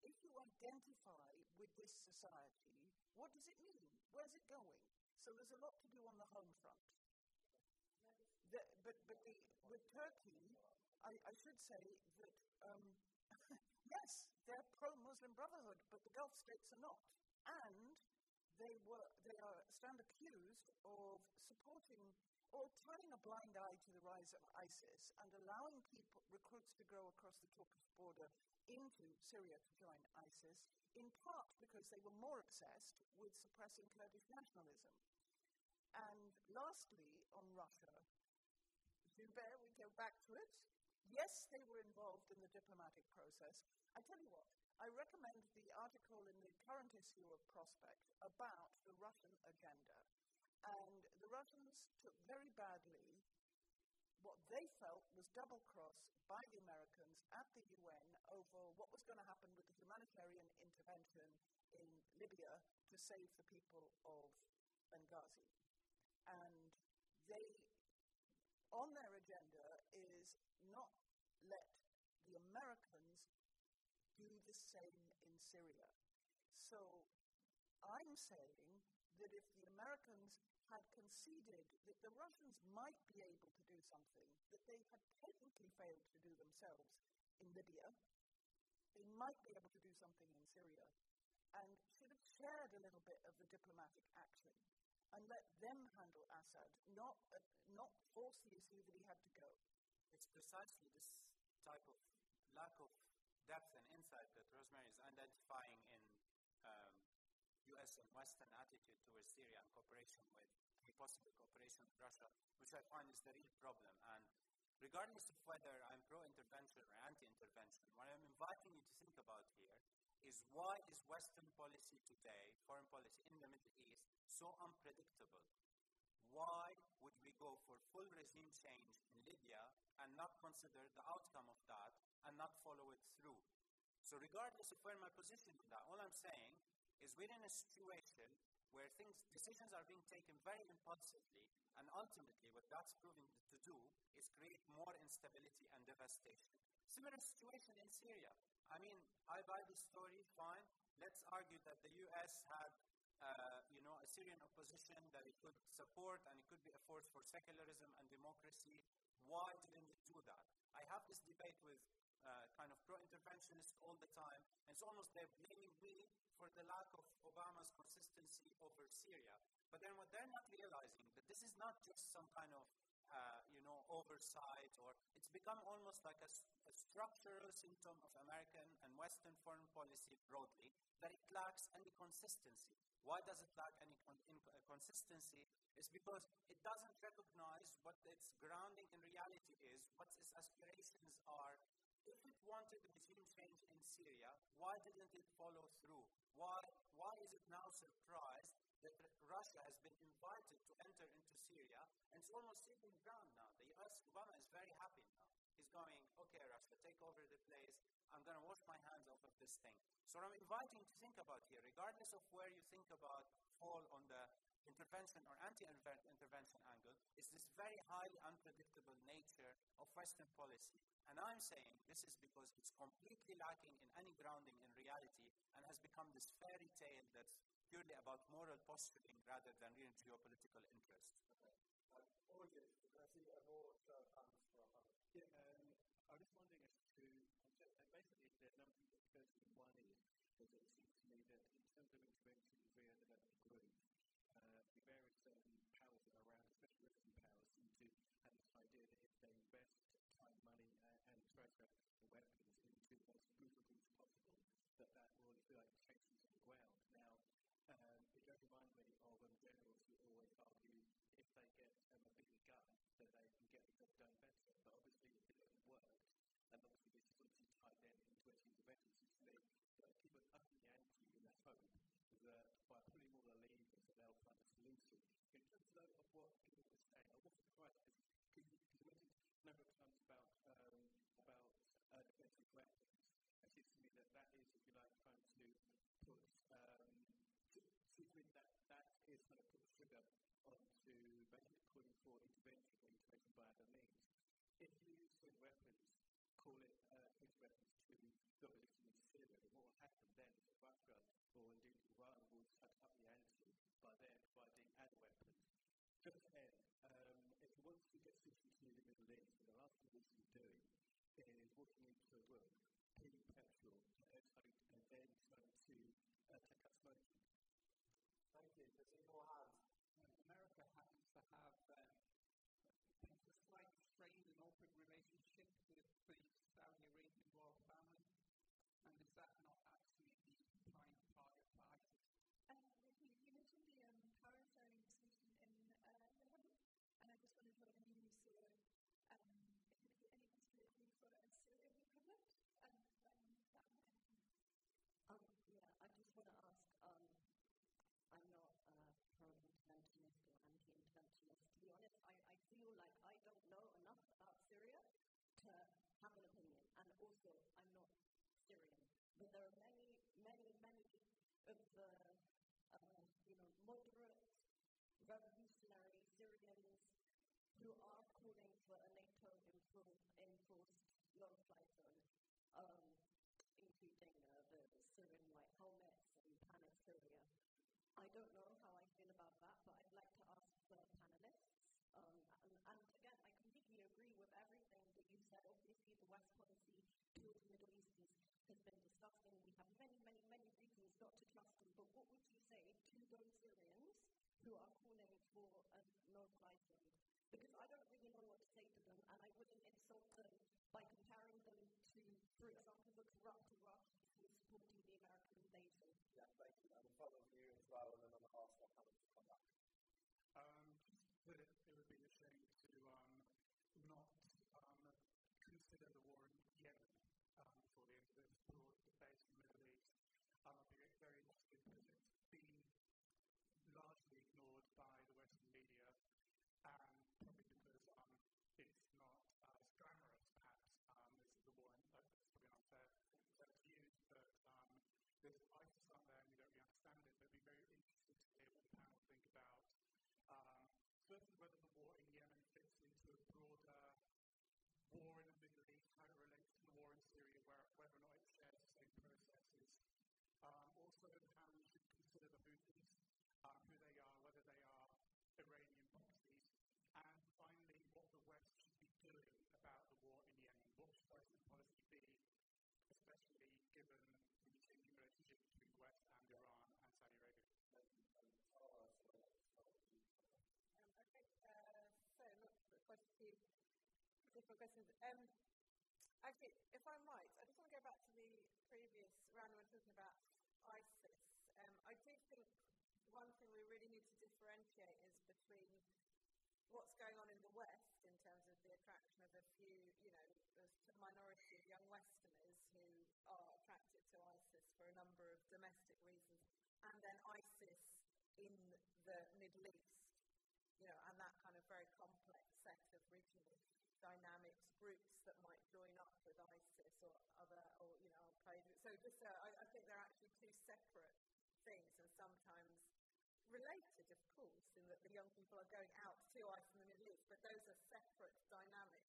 If you identify with this society, what does it mean? Where's it going? So there's a lot to do on the home front. The, but but the, with Turkey, I, I should say that um, yes, they're pro-Muslim Brotherhood, but the Gulf states are not, and they were they are stand accused of supporting or turning a blind eye to the rise of ISIS and allowing people recruits to go across the Turkish border into Syria to join ISIS, in part because they were more obsessed with suppressing Kurdish nationalism. And lastly, on Russia, Zubair, we go back to it. Yes, they were involved in the diplomatic process. I tell you what, I recommend the article in the current issue of Prospect about the Russian agenda. And the Russians took very badly what they felt was double crossed by the Americans at the UN over what was going to happen with the humanitarian intervention in Libya to save the people of Benghazi. And they, on their agenda, is not let the Americans do the same in Syria. So I'm saying that if the Americans had conceded that the Russians might be able to do something that they had patently failed to do themselves in Libya, they might be able to do something in Syria, and should have shared a little bit of the diplomatic action and let them handle Assad, not, uh, not force the issue that he had to go. It's precisely this type of lack of depth and insight that Rosemary is identifying in um, U.S. and Western attitude towards Syria and cooperation with possible cooperation with Russia, which I find is the real problem. And regardless of whether I'm pro-intervention or anti-intervention, what I'm inviting you to think about here is why is Western policy today, foreign policy in the Middle East, so unpredictable? Why would we go for full regime change in Libya and not consider the outcome of that and not follow it through? So, regardless of where my position is, all I'm saying is we're in a situation where things, decisions are being taken very impulsively, and ultimately, what that's proving to do is create more instability and devastation. Similar situation in Syria. I mean, I buy this story, fine. Let's argue that the U.S. had, uh, you know, a Syrian opposition that it could support and it could be a force for secularism and democracy. Why didn't it do that? I have this debate with uh, kind of pro-interventionists all the time, and it's almost they're blaming me for the lack of Obama's consistency over Syria. But then what they're not realizing that this is not just some kind of uh, you know, oversight, or it's become almost like a, a, structural symptom of American and Western foreign policy broadly that it lacks any consistency. Why does it lack any con- uh, consistency? It's because it doesn't recognize what its grounding in reality is, what its aspirations are. If it wanted regime change in Syria, why didn't it follow through? Why, why is it now surprised that Russia has been invited to enter into Syria, and it's almost sitting ground now. The US, Obama is very happy now. He's going, okay, Russia, take over the place. I'm going to wash my hands off of this thing. So what I'm inviting you to think about here, regardless of where you think about fall on the intervention or anti-intervention angle, is this very highly unpredictable nature of Western policy. And I'm saying this is because it's completely lacking in any grounding in reality and has become this fairy tale that's purely about moral posturing rather than real geopolitical interest. Um, Yeah, um, I was wondering as to, uh, basically, the number of goes one is, that it seems to me that in terms of intervention via development group, uh, the various um, powers that are around, especially Western powers, seem to have this idea that if they invest time, money, uh, and treasure and weapons into the most brutal groups possible, that that will, if you like, change the ground. Now, um, it does remind me of um, generals who always argue if they get um, a bigger gun, that they can get the job done better. But obviously, it doesn't work. And obviously, this is obviously tied then into that people up the ante in the hope that by pulling all the levers, that they'll find a solution. In terms of, of what people were saying, I was surprised because you mentioned a number of times about um, about uh, defensive weapons. It seems to me that that is, if you like, trying to put um, to me that that is kind of put sugar onto basically calling for intervention intervention by other means. If you use weapons, call it uh, weapons to the opposition in Syria, then what will happen then is that Russia or indeed Iran will touch up the ante by then providing other weapons. Just to end, um, if you want to get solutions to the Middle East, the last thing we should be doing is walking into a room, putting petrol, and then trying to uh, take up smoking. Thank you. There's any more hands? America happens to have um, a slight strained and awkward relationship with the Saudi Arabian royal family. And is that not actually the prime target for ISIS? Um, you, you mentioned the um, power sharing solution in uh, Lebanon, and I just wondered whether you saw um, any possibility for a Syrian equivalent um, when that might happen. Um, yeah, I just want to ask. Um, I'm not uh, pro-interventionist or anti-interventionist. To be honest, I, I feel like I don't know enough about Syria to have an opinion, and also I'm not Syrian. But there are many, many, many of the, uh, you know, moderate, revolutionary Syrians who are calling for a NATO enforced no-fly zone, um, including uh, the Syrian white helmets and Planet Syria. I don't know how I feel about that, but I'd like to ask the panelists. Um, and, and, again, I completely agree with everything that you said. Obviously, the West policy towards the Middle East is, has been disgusting. We have many, many, many trust them. But what would you say to those Syrians who are calling for a no-fly zone? Because I don't really know what to say to them, and I wouldn't insult them by comparing them to, for example, the corrupt Iraqis who are supporting the American invasion. Yeah, thank you. And follow you as well, and then on the last one, Helen, to come back. Um, that it, it would be a shame to um, not um, consider the war in Yemen um, for the end of this broad debate in the Middle East. Um, I'd be very interested because it's been largely ignored by the Western media, and probably because um, it's not as glamorous, perhaps, um, as the war in. Uh, it's probably unfair to say questions. Um, actually, if I might, I just want to go back to the previous round when we were talking about ISIS. Um, I do think one thing we really need to differentiate is between what's going on in the West in terms of the attraction of a few, you know, a minority of young Westerners who are attracted to ISIS for a number of domestic reasons, and then ISIS in the Middle East, you know, and that kind of very complex dynamics, groups that might join up with ISIS or other, or you know, Al Qaeda. So just, uh, I, I think they're actually two separate things, and sometimes related, of course, in that the young people are going out to ISIS in the Middle East, but those are separate dynamics.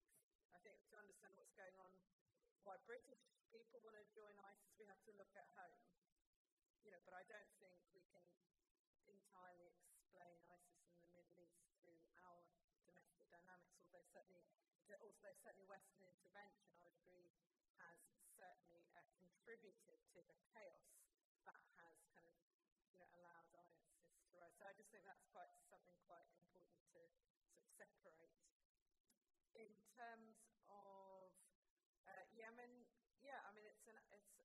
I think to understand what's going on, why British people want to join ISIS, we have to look at home. You know, but I don't think we can entirely explain ISIS in the Middle East through our domestic dynamics, although certainly, also certainly Western intervention, I would agree, has certainly uh, contributed to the chaos that has kind of you know, allowed ISIS to rise. So I just think that's quite something quite important to sort of separate. In terms of uh, Yemen, yeah, I mean it's an it's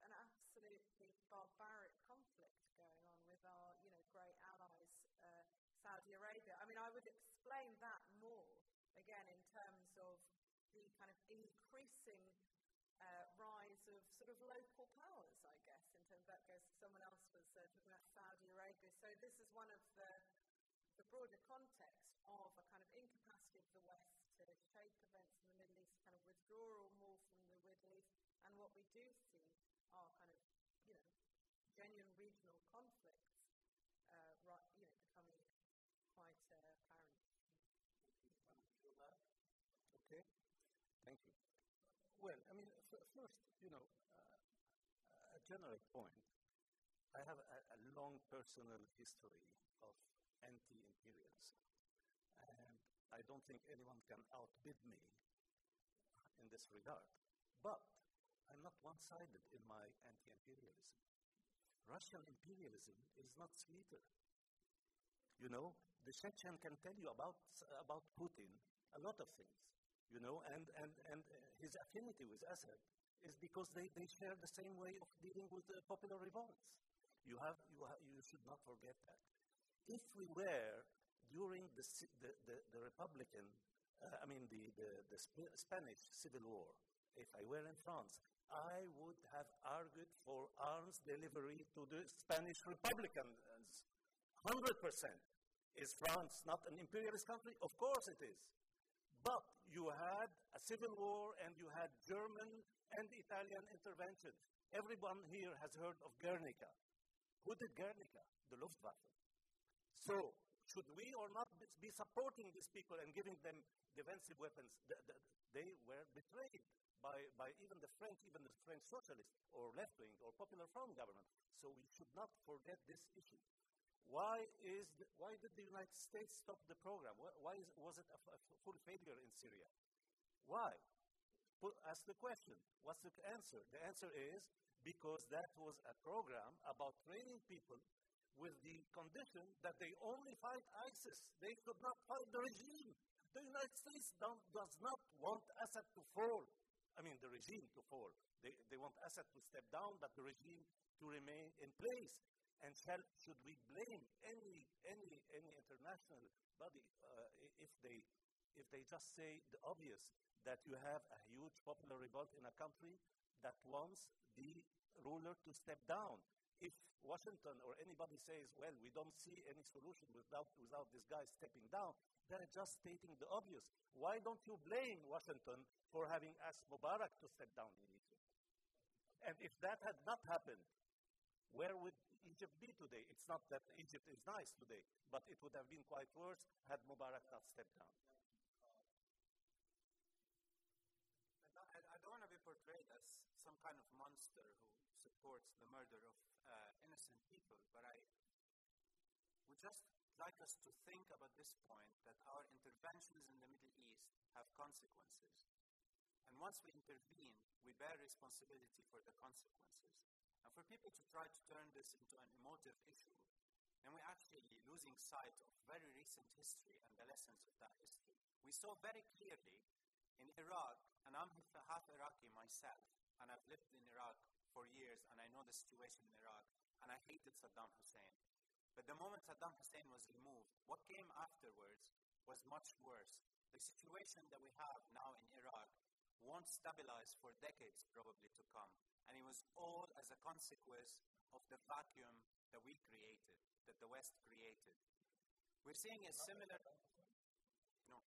an absolutely barbaric conflict going on with our you know great allies, uh, Saudi Arabia. I mean I would explain that more again in terms of the kind of increasing uh, rise of sort of local powers, I guess, in terms that goes, someone else was uh, talking about Saudi Arabia. So this is one of the, the broader context of a kind of incapacity of the West to shape events in the Middle East, kind of withdrawal more from the Middle East, and what we do see are kind of, you know, genuine regional conflicts, uh, right, you know, becoming quite uh, apparent. Okay, thank you. Well, I mean, f- first, you know, uh, a general point. I have a, a long personal history of anti-imperialism, and I don't think anyone can outbid me in this regard. But I'm not one-sided in my anti-imperialism. Russian imperialism is not sweeter. You know, the Chechen can tell you about about Putin a lot of things you know, and, and, and his affinity with Assad is because they, they share the same way of dealing with uh, popular revolts. You, have, you, you should not forget that. If we were during the, the, the, the Republican, uh, I mean the, the, the Sp- Spanish Civil War, if I were in France, I would have argued for arms delivery to the Spanish Republicans. 100%. Is France not an imperialist country? Of course it is. But you had a civil war and you had German and Italian intervention. Everyone here has heard of Guernica. Who did Guernica? The Luftwaffe. So, should we or not be supporting these people and giving them defensive weapons? they were betrayed by, by even the French, even the French socialists or left wing or Popular Front government. So we should not forget this issue. Why, is the, why did the United States stop the program? Why, is, was it a, a, full failure in Syria? Why? Put, ask the question. What's the answer? The answer is because that was a program about training people with the condition that they only fight ISIS. They could not fight the regime. The United States does not want Assad to fall. I mean, the regime to fall. They, they want Assad to step down, but the regime to remain in place. And shall, should we blame any, any, any international body uh, if, they, if they just say the obvious that you have a huge popular revolt in a country that wants the ruler to step down? If Washington or anybody says, well, we don't see any solution without, without this guy stepping down, they're just stating the obvious. Why don't you blame Washington for having asked Mubarak to step down in Egypt? And if that had not happened, where would Egypt be today? It's not that Egypt is nice today, but it would have been quite worse had Mubarak not stepped down. I, don't want to be portrayed as some kind of monster who supports the murder of uh, innocent people, but I would just like us to think about this point that our interventions in the Middle East have consequences. And once we intervene, we bear responsibility for the consequences. And for people to try to turn this into an emotive issue, then we're actually losing sight of very recent history and the lessons of that history. We saw very clearly In Iraq, and I'm half Iraqi myself, and I've lived in Iraq for years, and I know the situation in Iraq, and I hated Saddam Hussein. But the moment Saddam Hussein was removed, what came afterwards was much worse. The situation that we have now in Iraq won't stabilize for decades probably to come. And it was all as a consequence of the vacuum that we created, that the West created. We're seeing a similar. No,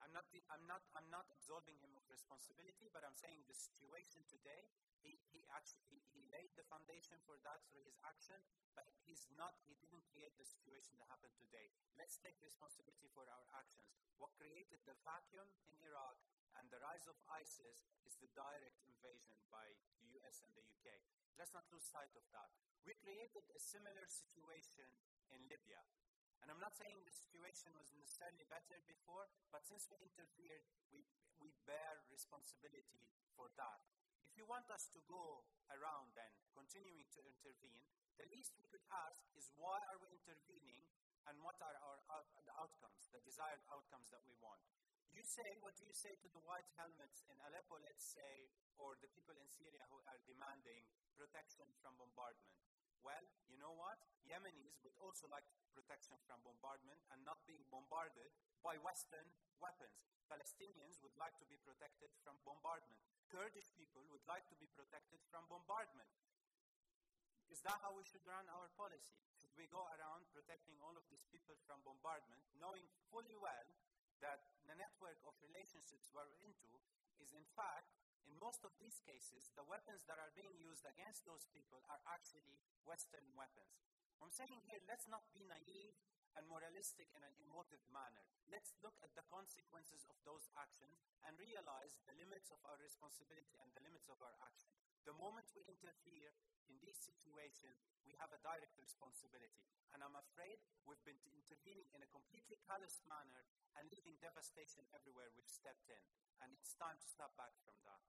I'm not. I'm not. I'm not absolving him of responsibility, but I'm saying the situation today. He, he actually he, he laid the foundation for that through his action, but he's not. He didn't create the situation that happened today. Let's take responsibility for our actions. What created the vacuum in Iraq and the rise of ISIS is the direct invasion by the US and the UK. Let's not lose sight of that. We created a similar situation in Libya. And I'm not saying the situation was necessarily better before, but since we interfered, we, we bear responsibility for that. If you want us to go around then, continuing to intervene, the least we could ask is why are we intervening and what are our out- the outcomes, the desired outcomes that we want. You say, what do you say to the white helmets in Aleppo, let's say, or the people in Syria who are demanding protection from bombardment? Well, you know what? Yemenis would also like protection from bombardment and not being bombarded by Western weapons. Palestinians would like to be protected from bombardment. Kurdish people would like to be protected from bombardment. Is that how we should run our policy? Should we go around protecting all of these people from bombardment, knowing fully well that the network of relationships we're into is, in fact, in most of these cases, the weapons that are being used against those people are actually Western weapons. I'm saying here, let's not be naive and moralistic in an emotive manner. Let's look at the consequences of those actions and realize the limits of our responsibility and the limits of our action. The moment we interfere in these situations, we have a direct responsibility. And I'm afraid we've been intervening in a completely callous manner and leaving devastation everywhere we've stepped in. And it's time to step back from that.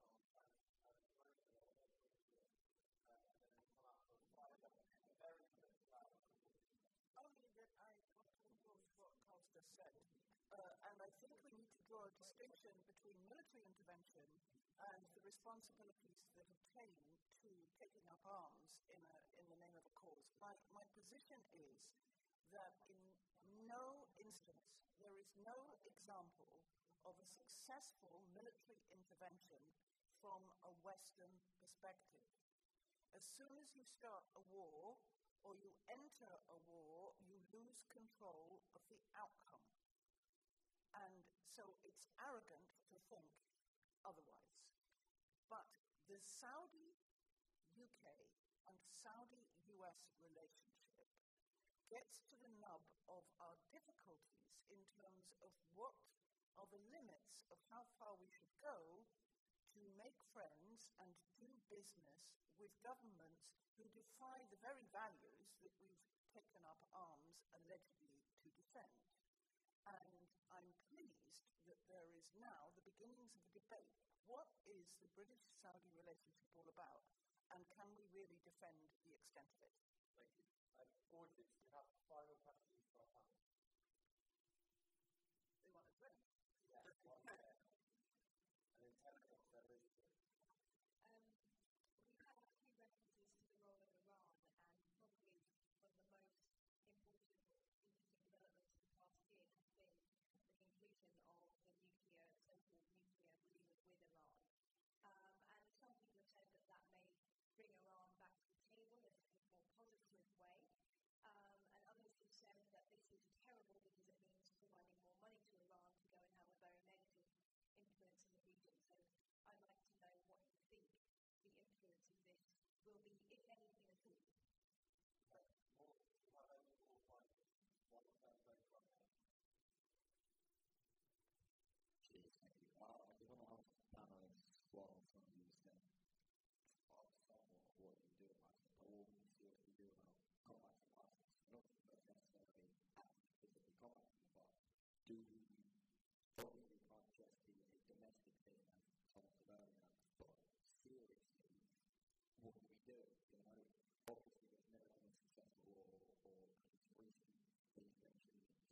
Said. Uh, and I think we need to draw a distinction between military intervention and the responsibilities that obtain to taking up arms in, a, in the name of a cause. My, my position is that in no instance, there is no example of a successful military intervention from a Western perspective. As soon as you start a war or you enter a war, you lose control of the outcome. And so it's arrogant to think otherwise. The Saudi UK and Saudi US relationship gets to the nub of our difficulties in terms of what are the limits of how far we should go to make friends and do business with governments who defy the very values that we've taken up arms allegedly to defend. And I'm pleased that there is now the beginnings of a debate. What is the British Saudi relationship all about? And can we really defend the extent of it? Thank you. Have final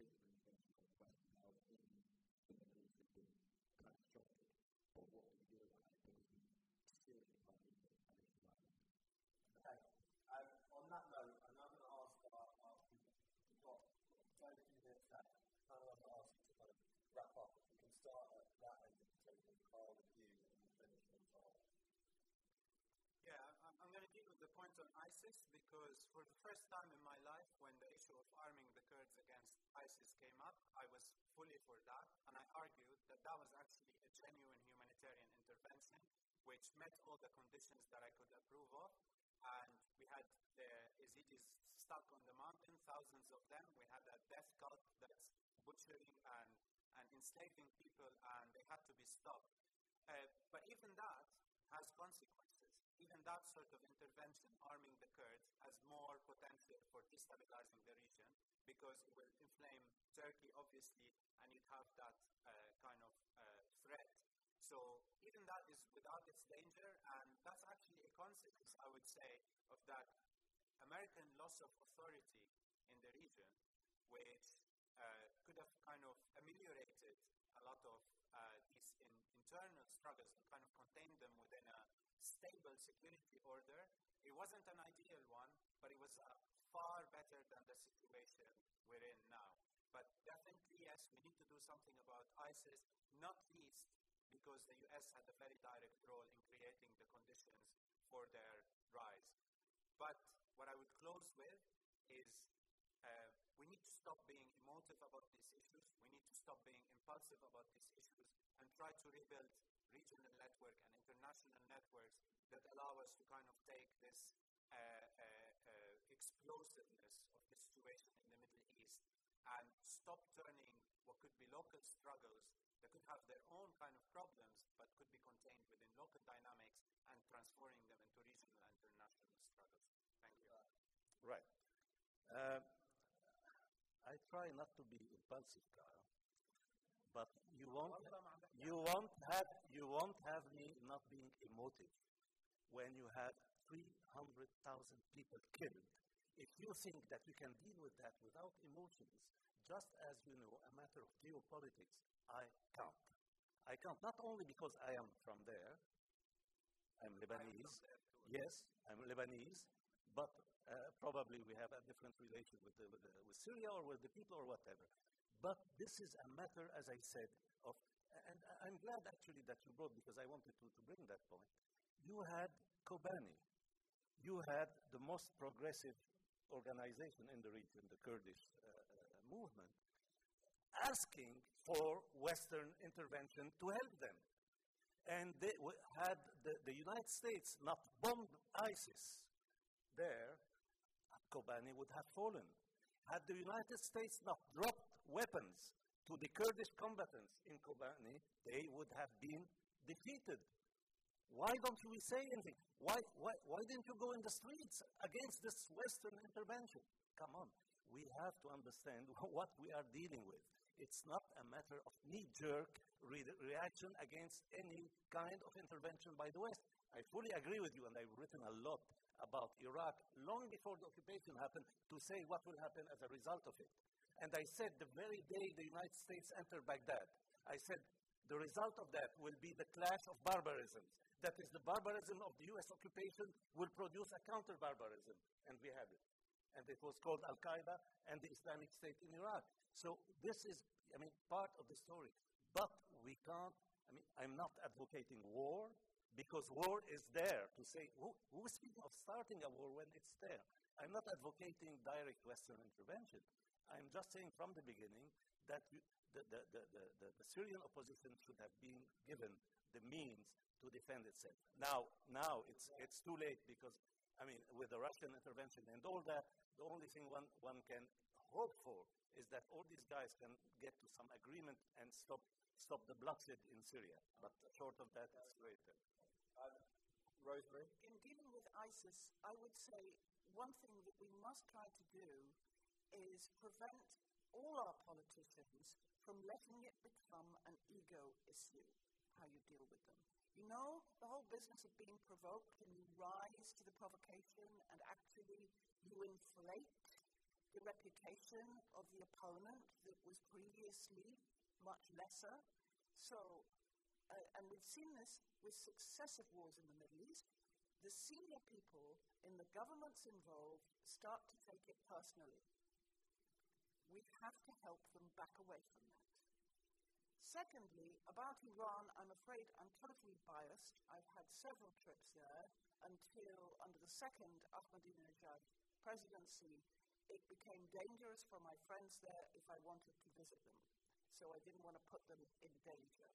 different intentional question the of. But what was Okay. On that note, I'm going to ask our, we've got very few minutes left, I'm going to ask you to kind of wrap up. If we can start at that end of the table, Karl, with you, and we'll finish on Karl. Yeah, I'm, I'm going to deal with the point on ISIS because for the first time in my life, when the issue of arming the Kurds against ISIS came up, I was fully for that, and I argued that that was actually a genuine humanitarian intervention which met all the conditions that I could approve of. And we had the Yazidis stuck on the mountain, thousands of them. We had a death cult that's butchering and, and enslaving people, and they had to be stopped. Uh, but even that has consequences. Even that sort of intervention, arming the Kurds, has more potential for destabilizing the region because it will inflame Turkey, obviously, and you'd have that uh, kind of uh, threat. So even that is without its danger, and that's actually a consequence, I would say, of that American loss of authority in the region, which uh, could have kind of ameliorated a lot of uh, these in, internal struggles and kind of contained them within a stable security order. It wasn't an ideal one, but it was uh, far better than the situation we're in now. But definitely, yes, we need to do something about ISIS, not least because the US had a very direct role in creating the conditions for their rise. But what I would close with is uh, we need to stop being emotive about these issues. We need to stop being impulsive about these issues and try to rebuild regional network and international networks that allow us to kind of take this uh, uh, uh, explosiveness of the situation in the Middle East and stop turning what could be local struggles that could have their own kind of problems but could be contained within local dynamics and transforming them into regional and international struggles. Thank you. Right. Uh, I try not to be impulsive, Karl, but you won't, you won't have, you won't have me not being emotive when you have 300,000 people killed. If you think that you can deal with that without emotions, just as you know, a matter of geopolitics, I can't. I can't, not only because I am from there, I'm Lebanese, yes, I'm Lebanese, but uh, probably we have a different relation with, the, with, the, with Syria or with the people or whatever. But this is a matter, as I said, of, and I'm glad actually that you brought, because I wanted to, to bring that point. You had Kobani. You had the most progressive organization in the region, the Kurdish uh, movement, asking for Western intervention to help them. And they had the, the United States not bombed ISIS there, Kobani would have fallen. Had the United States not dropped weapons to the Kurdish combatants in Kobani, they would have been defeated. Why don't we say anything? Why, why, why didn't you go in the streets against this Western intervention? Come on. We have to understand what we are dealing with. It's not a matter of knee jerk re- reaction against any kind of intervention by the West. I fully agree with you, and I've written a lot about Iraq long before the occupation happened to say what will happen as a result of it. And I said the very day the United States entered Baghdad, I said the result of that will be the clash of barbarisms. That is, the barbarism of the US occupation will produce a counter barbarism. And we had it. And it was called Al Qaeda and the Islamic State in Iraq. So this is, I mean, part of the story. But we can't, I mean, I'm not advocating war because war is there to say, who, who is speaking of starting a war when it's there? I'm not advocating direct Western intervention. I'm just saying from the beginning that you, the, the, the, the, the Syrian opposition should have been given the means to defend itself. Now, now it's, it's too late because, I mean, with the Russian intervention and all that, the only thing one, one can hope for is that all these guys can get to some agreement and stop, stop the bloodshed in Syria. But short of that, it's later. Um, Rosemary? In dealing with ISIS, I would say one thing that we must try to do is prevent all our politicians from letting it become an ego issue, how you deal with them. You know, the whole business of being provoked and you rise to the provocation and actually you inflate the reputation of the opponent that was previously much lesser. So uh, and we've seen this with successive wars in the Middle East, the senior people in the governments involved start to take it personally. We have to help them back away from that. Secondly, about Iran, I'm afraid I'm totally biased. I've had several trips there until, under the second Ahmadinejad presidency, it became dangerous for my friends there if I wanted to visit them. So I didn't want to put them in danger.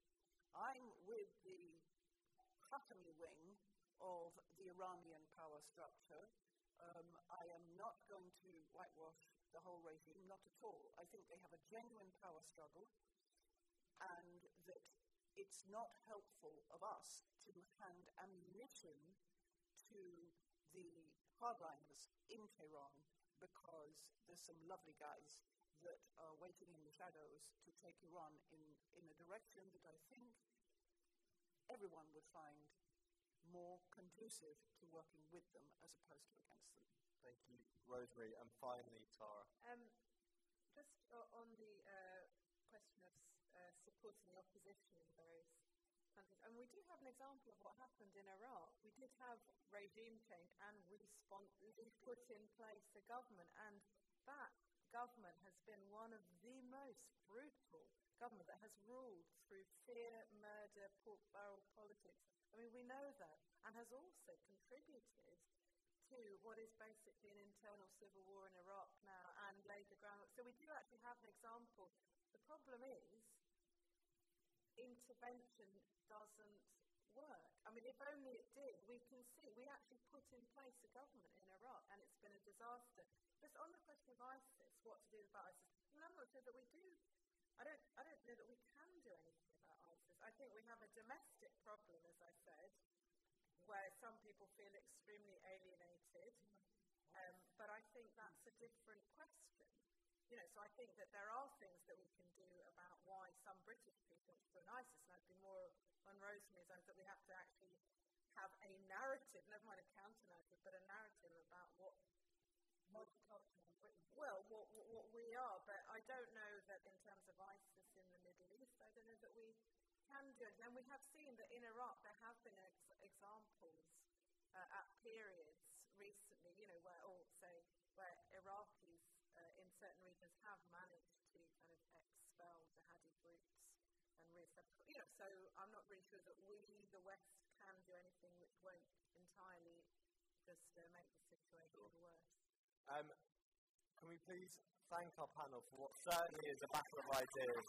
I'm with the Khatami wing of the Iranian power structure. Um, I am not going to whitewash the whole regime, not at all. I think they have a genuine power struggle and that it's not helpful of us to hand ammunition to the hardliners in Tehran because there's some lovely guys that are waiting in the shadows to take Iran in, in a direction that I think everyone would find more conducive to working with them as opposed to against them. Thank you, Rosemary. And finally, Tara. Um, just uh, on the uh, question of uh, supporting the opposition in various countries. And we do have an example of what happened in Iraq. We did have regime change and we, we put in place a government, and that government has been one of the most brutal government that has ruled through fear, murder, pork barrel politics. I mean, we know that, and has also contributed to what is basically an internal civil war in Iraq now and laid the groundwork. So we do actually have an example. The problem is intervention doesn't work. I mean, if only it did, we can see we actually put in place a government in Iraq and it's been a disaster. Just on the question of ISIS, what to do about ISIS, I'm not sure that we do. I don't, I don't know that we can do anything about ISIS. I think we have a domestic problem, as I said, where some people feel extremely alienated. Um, but I think that's a different question you know, so I think that there are things that we can do about why some British people join ISIS, and I'd be more on Rosemary's end that we have to actually have a narrative, never mind a counter narrative, but a narrative about what multicultural Britain. Well, what, what, what we are, but I don't know that in terms of ISIS in the Middle East, I don't know that we can do it. And we have seen that in Iraq there have been ex- examples uh, at periods recently, you know, where, or say, where Iraqis uh, in certain regions have managed to kind of expel jihadi groups and reestablish. You know, so I'm not really sure that we, the West, can do anything which won't entirely just uh, make the situation sure. worse. Um, can we please thank our panel for what certainly is a battle of ideas?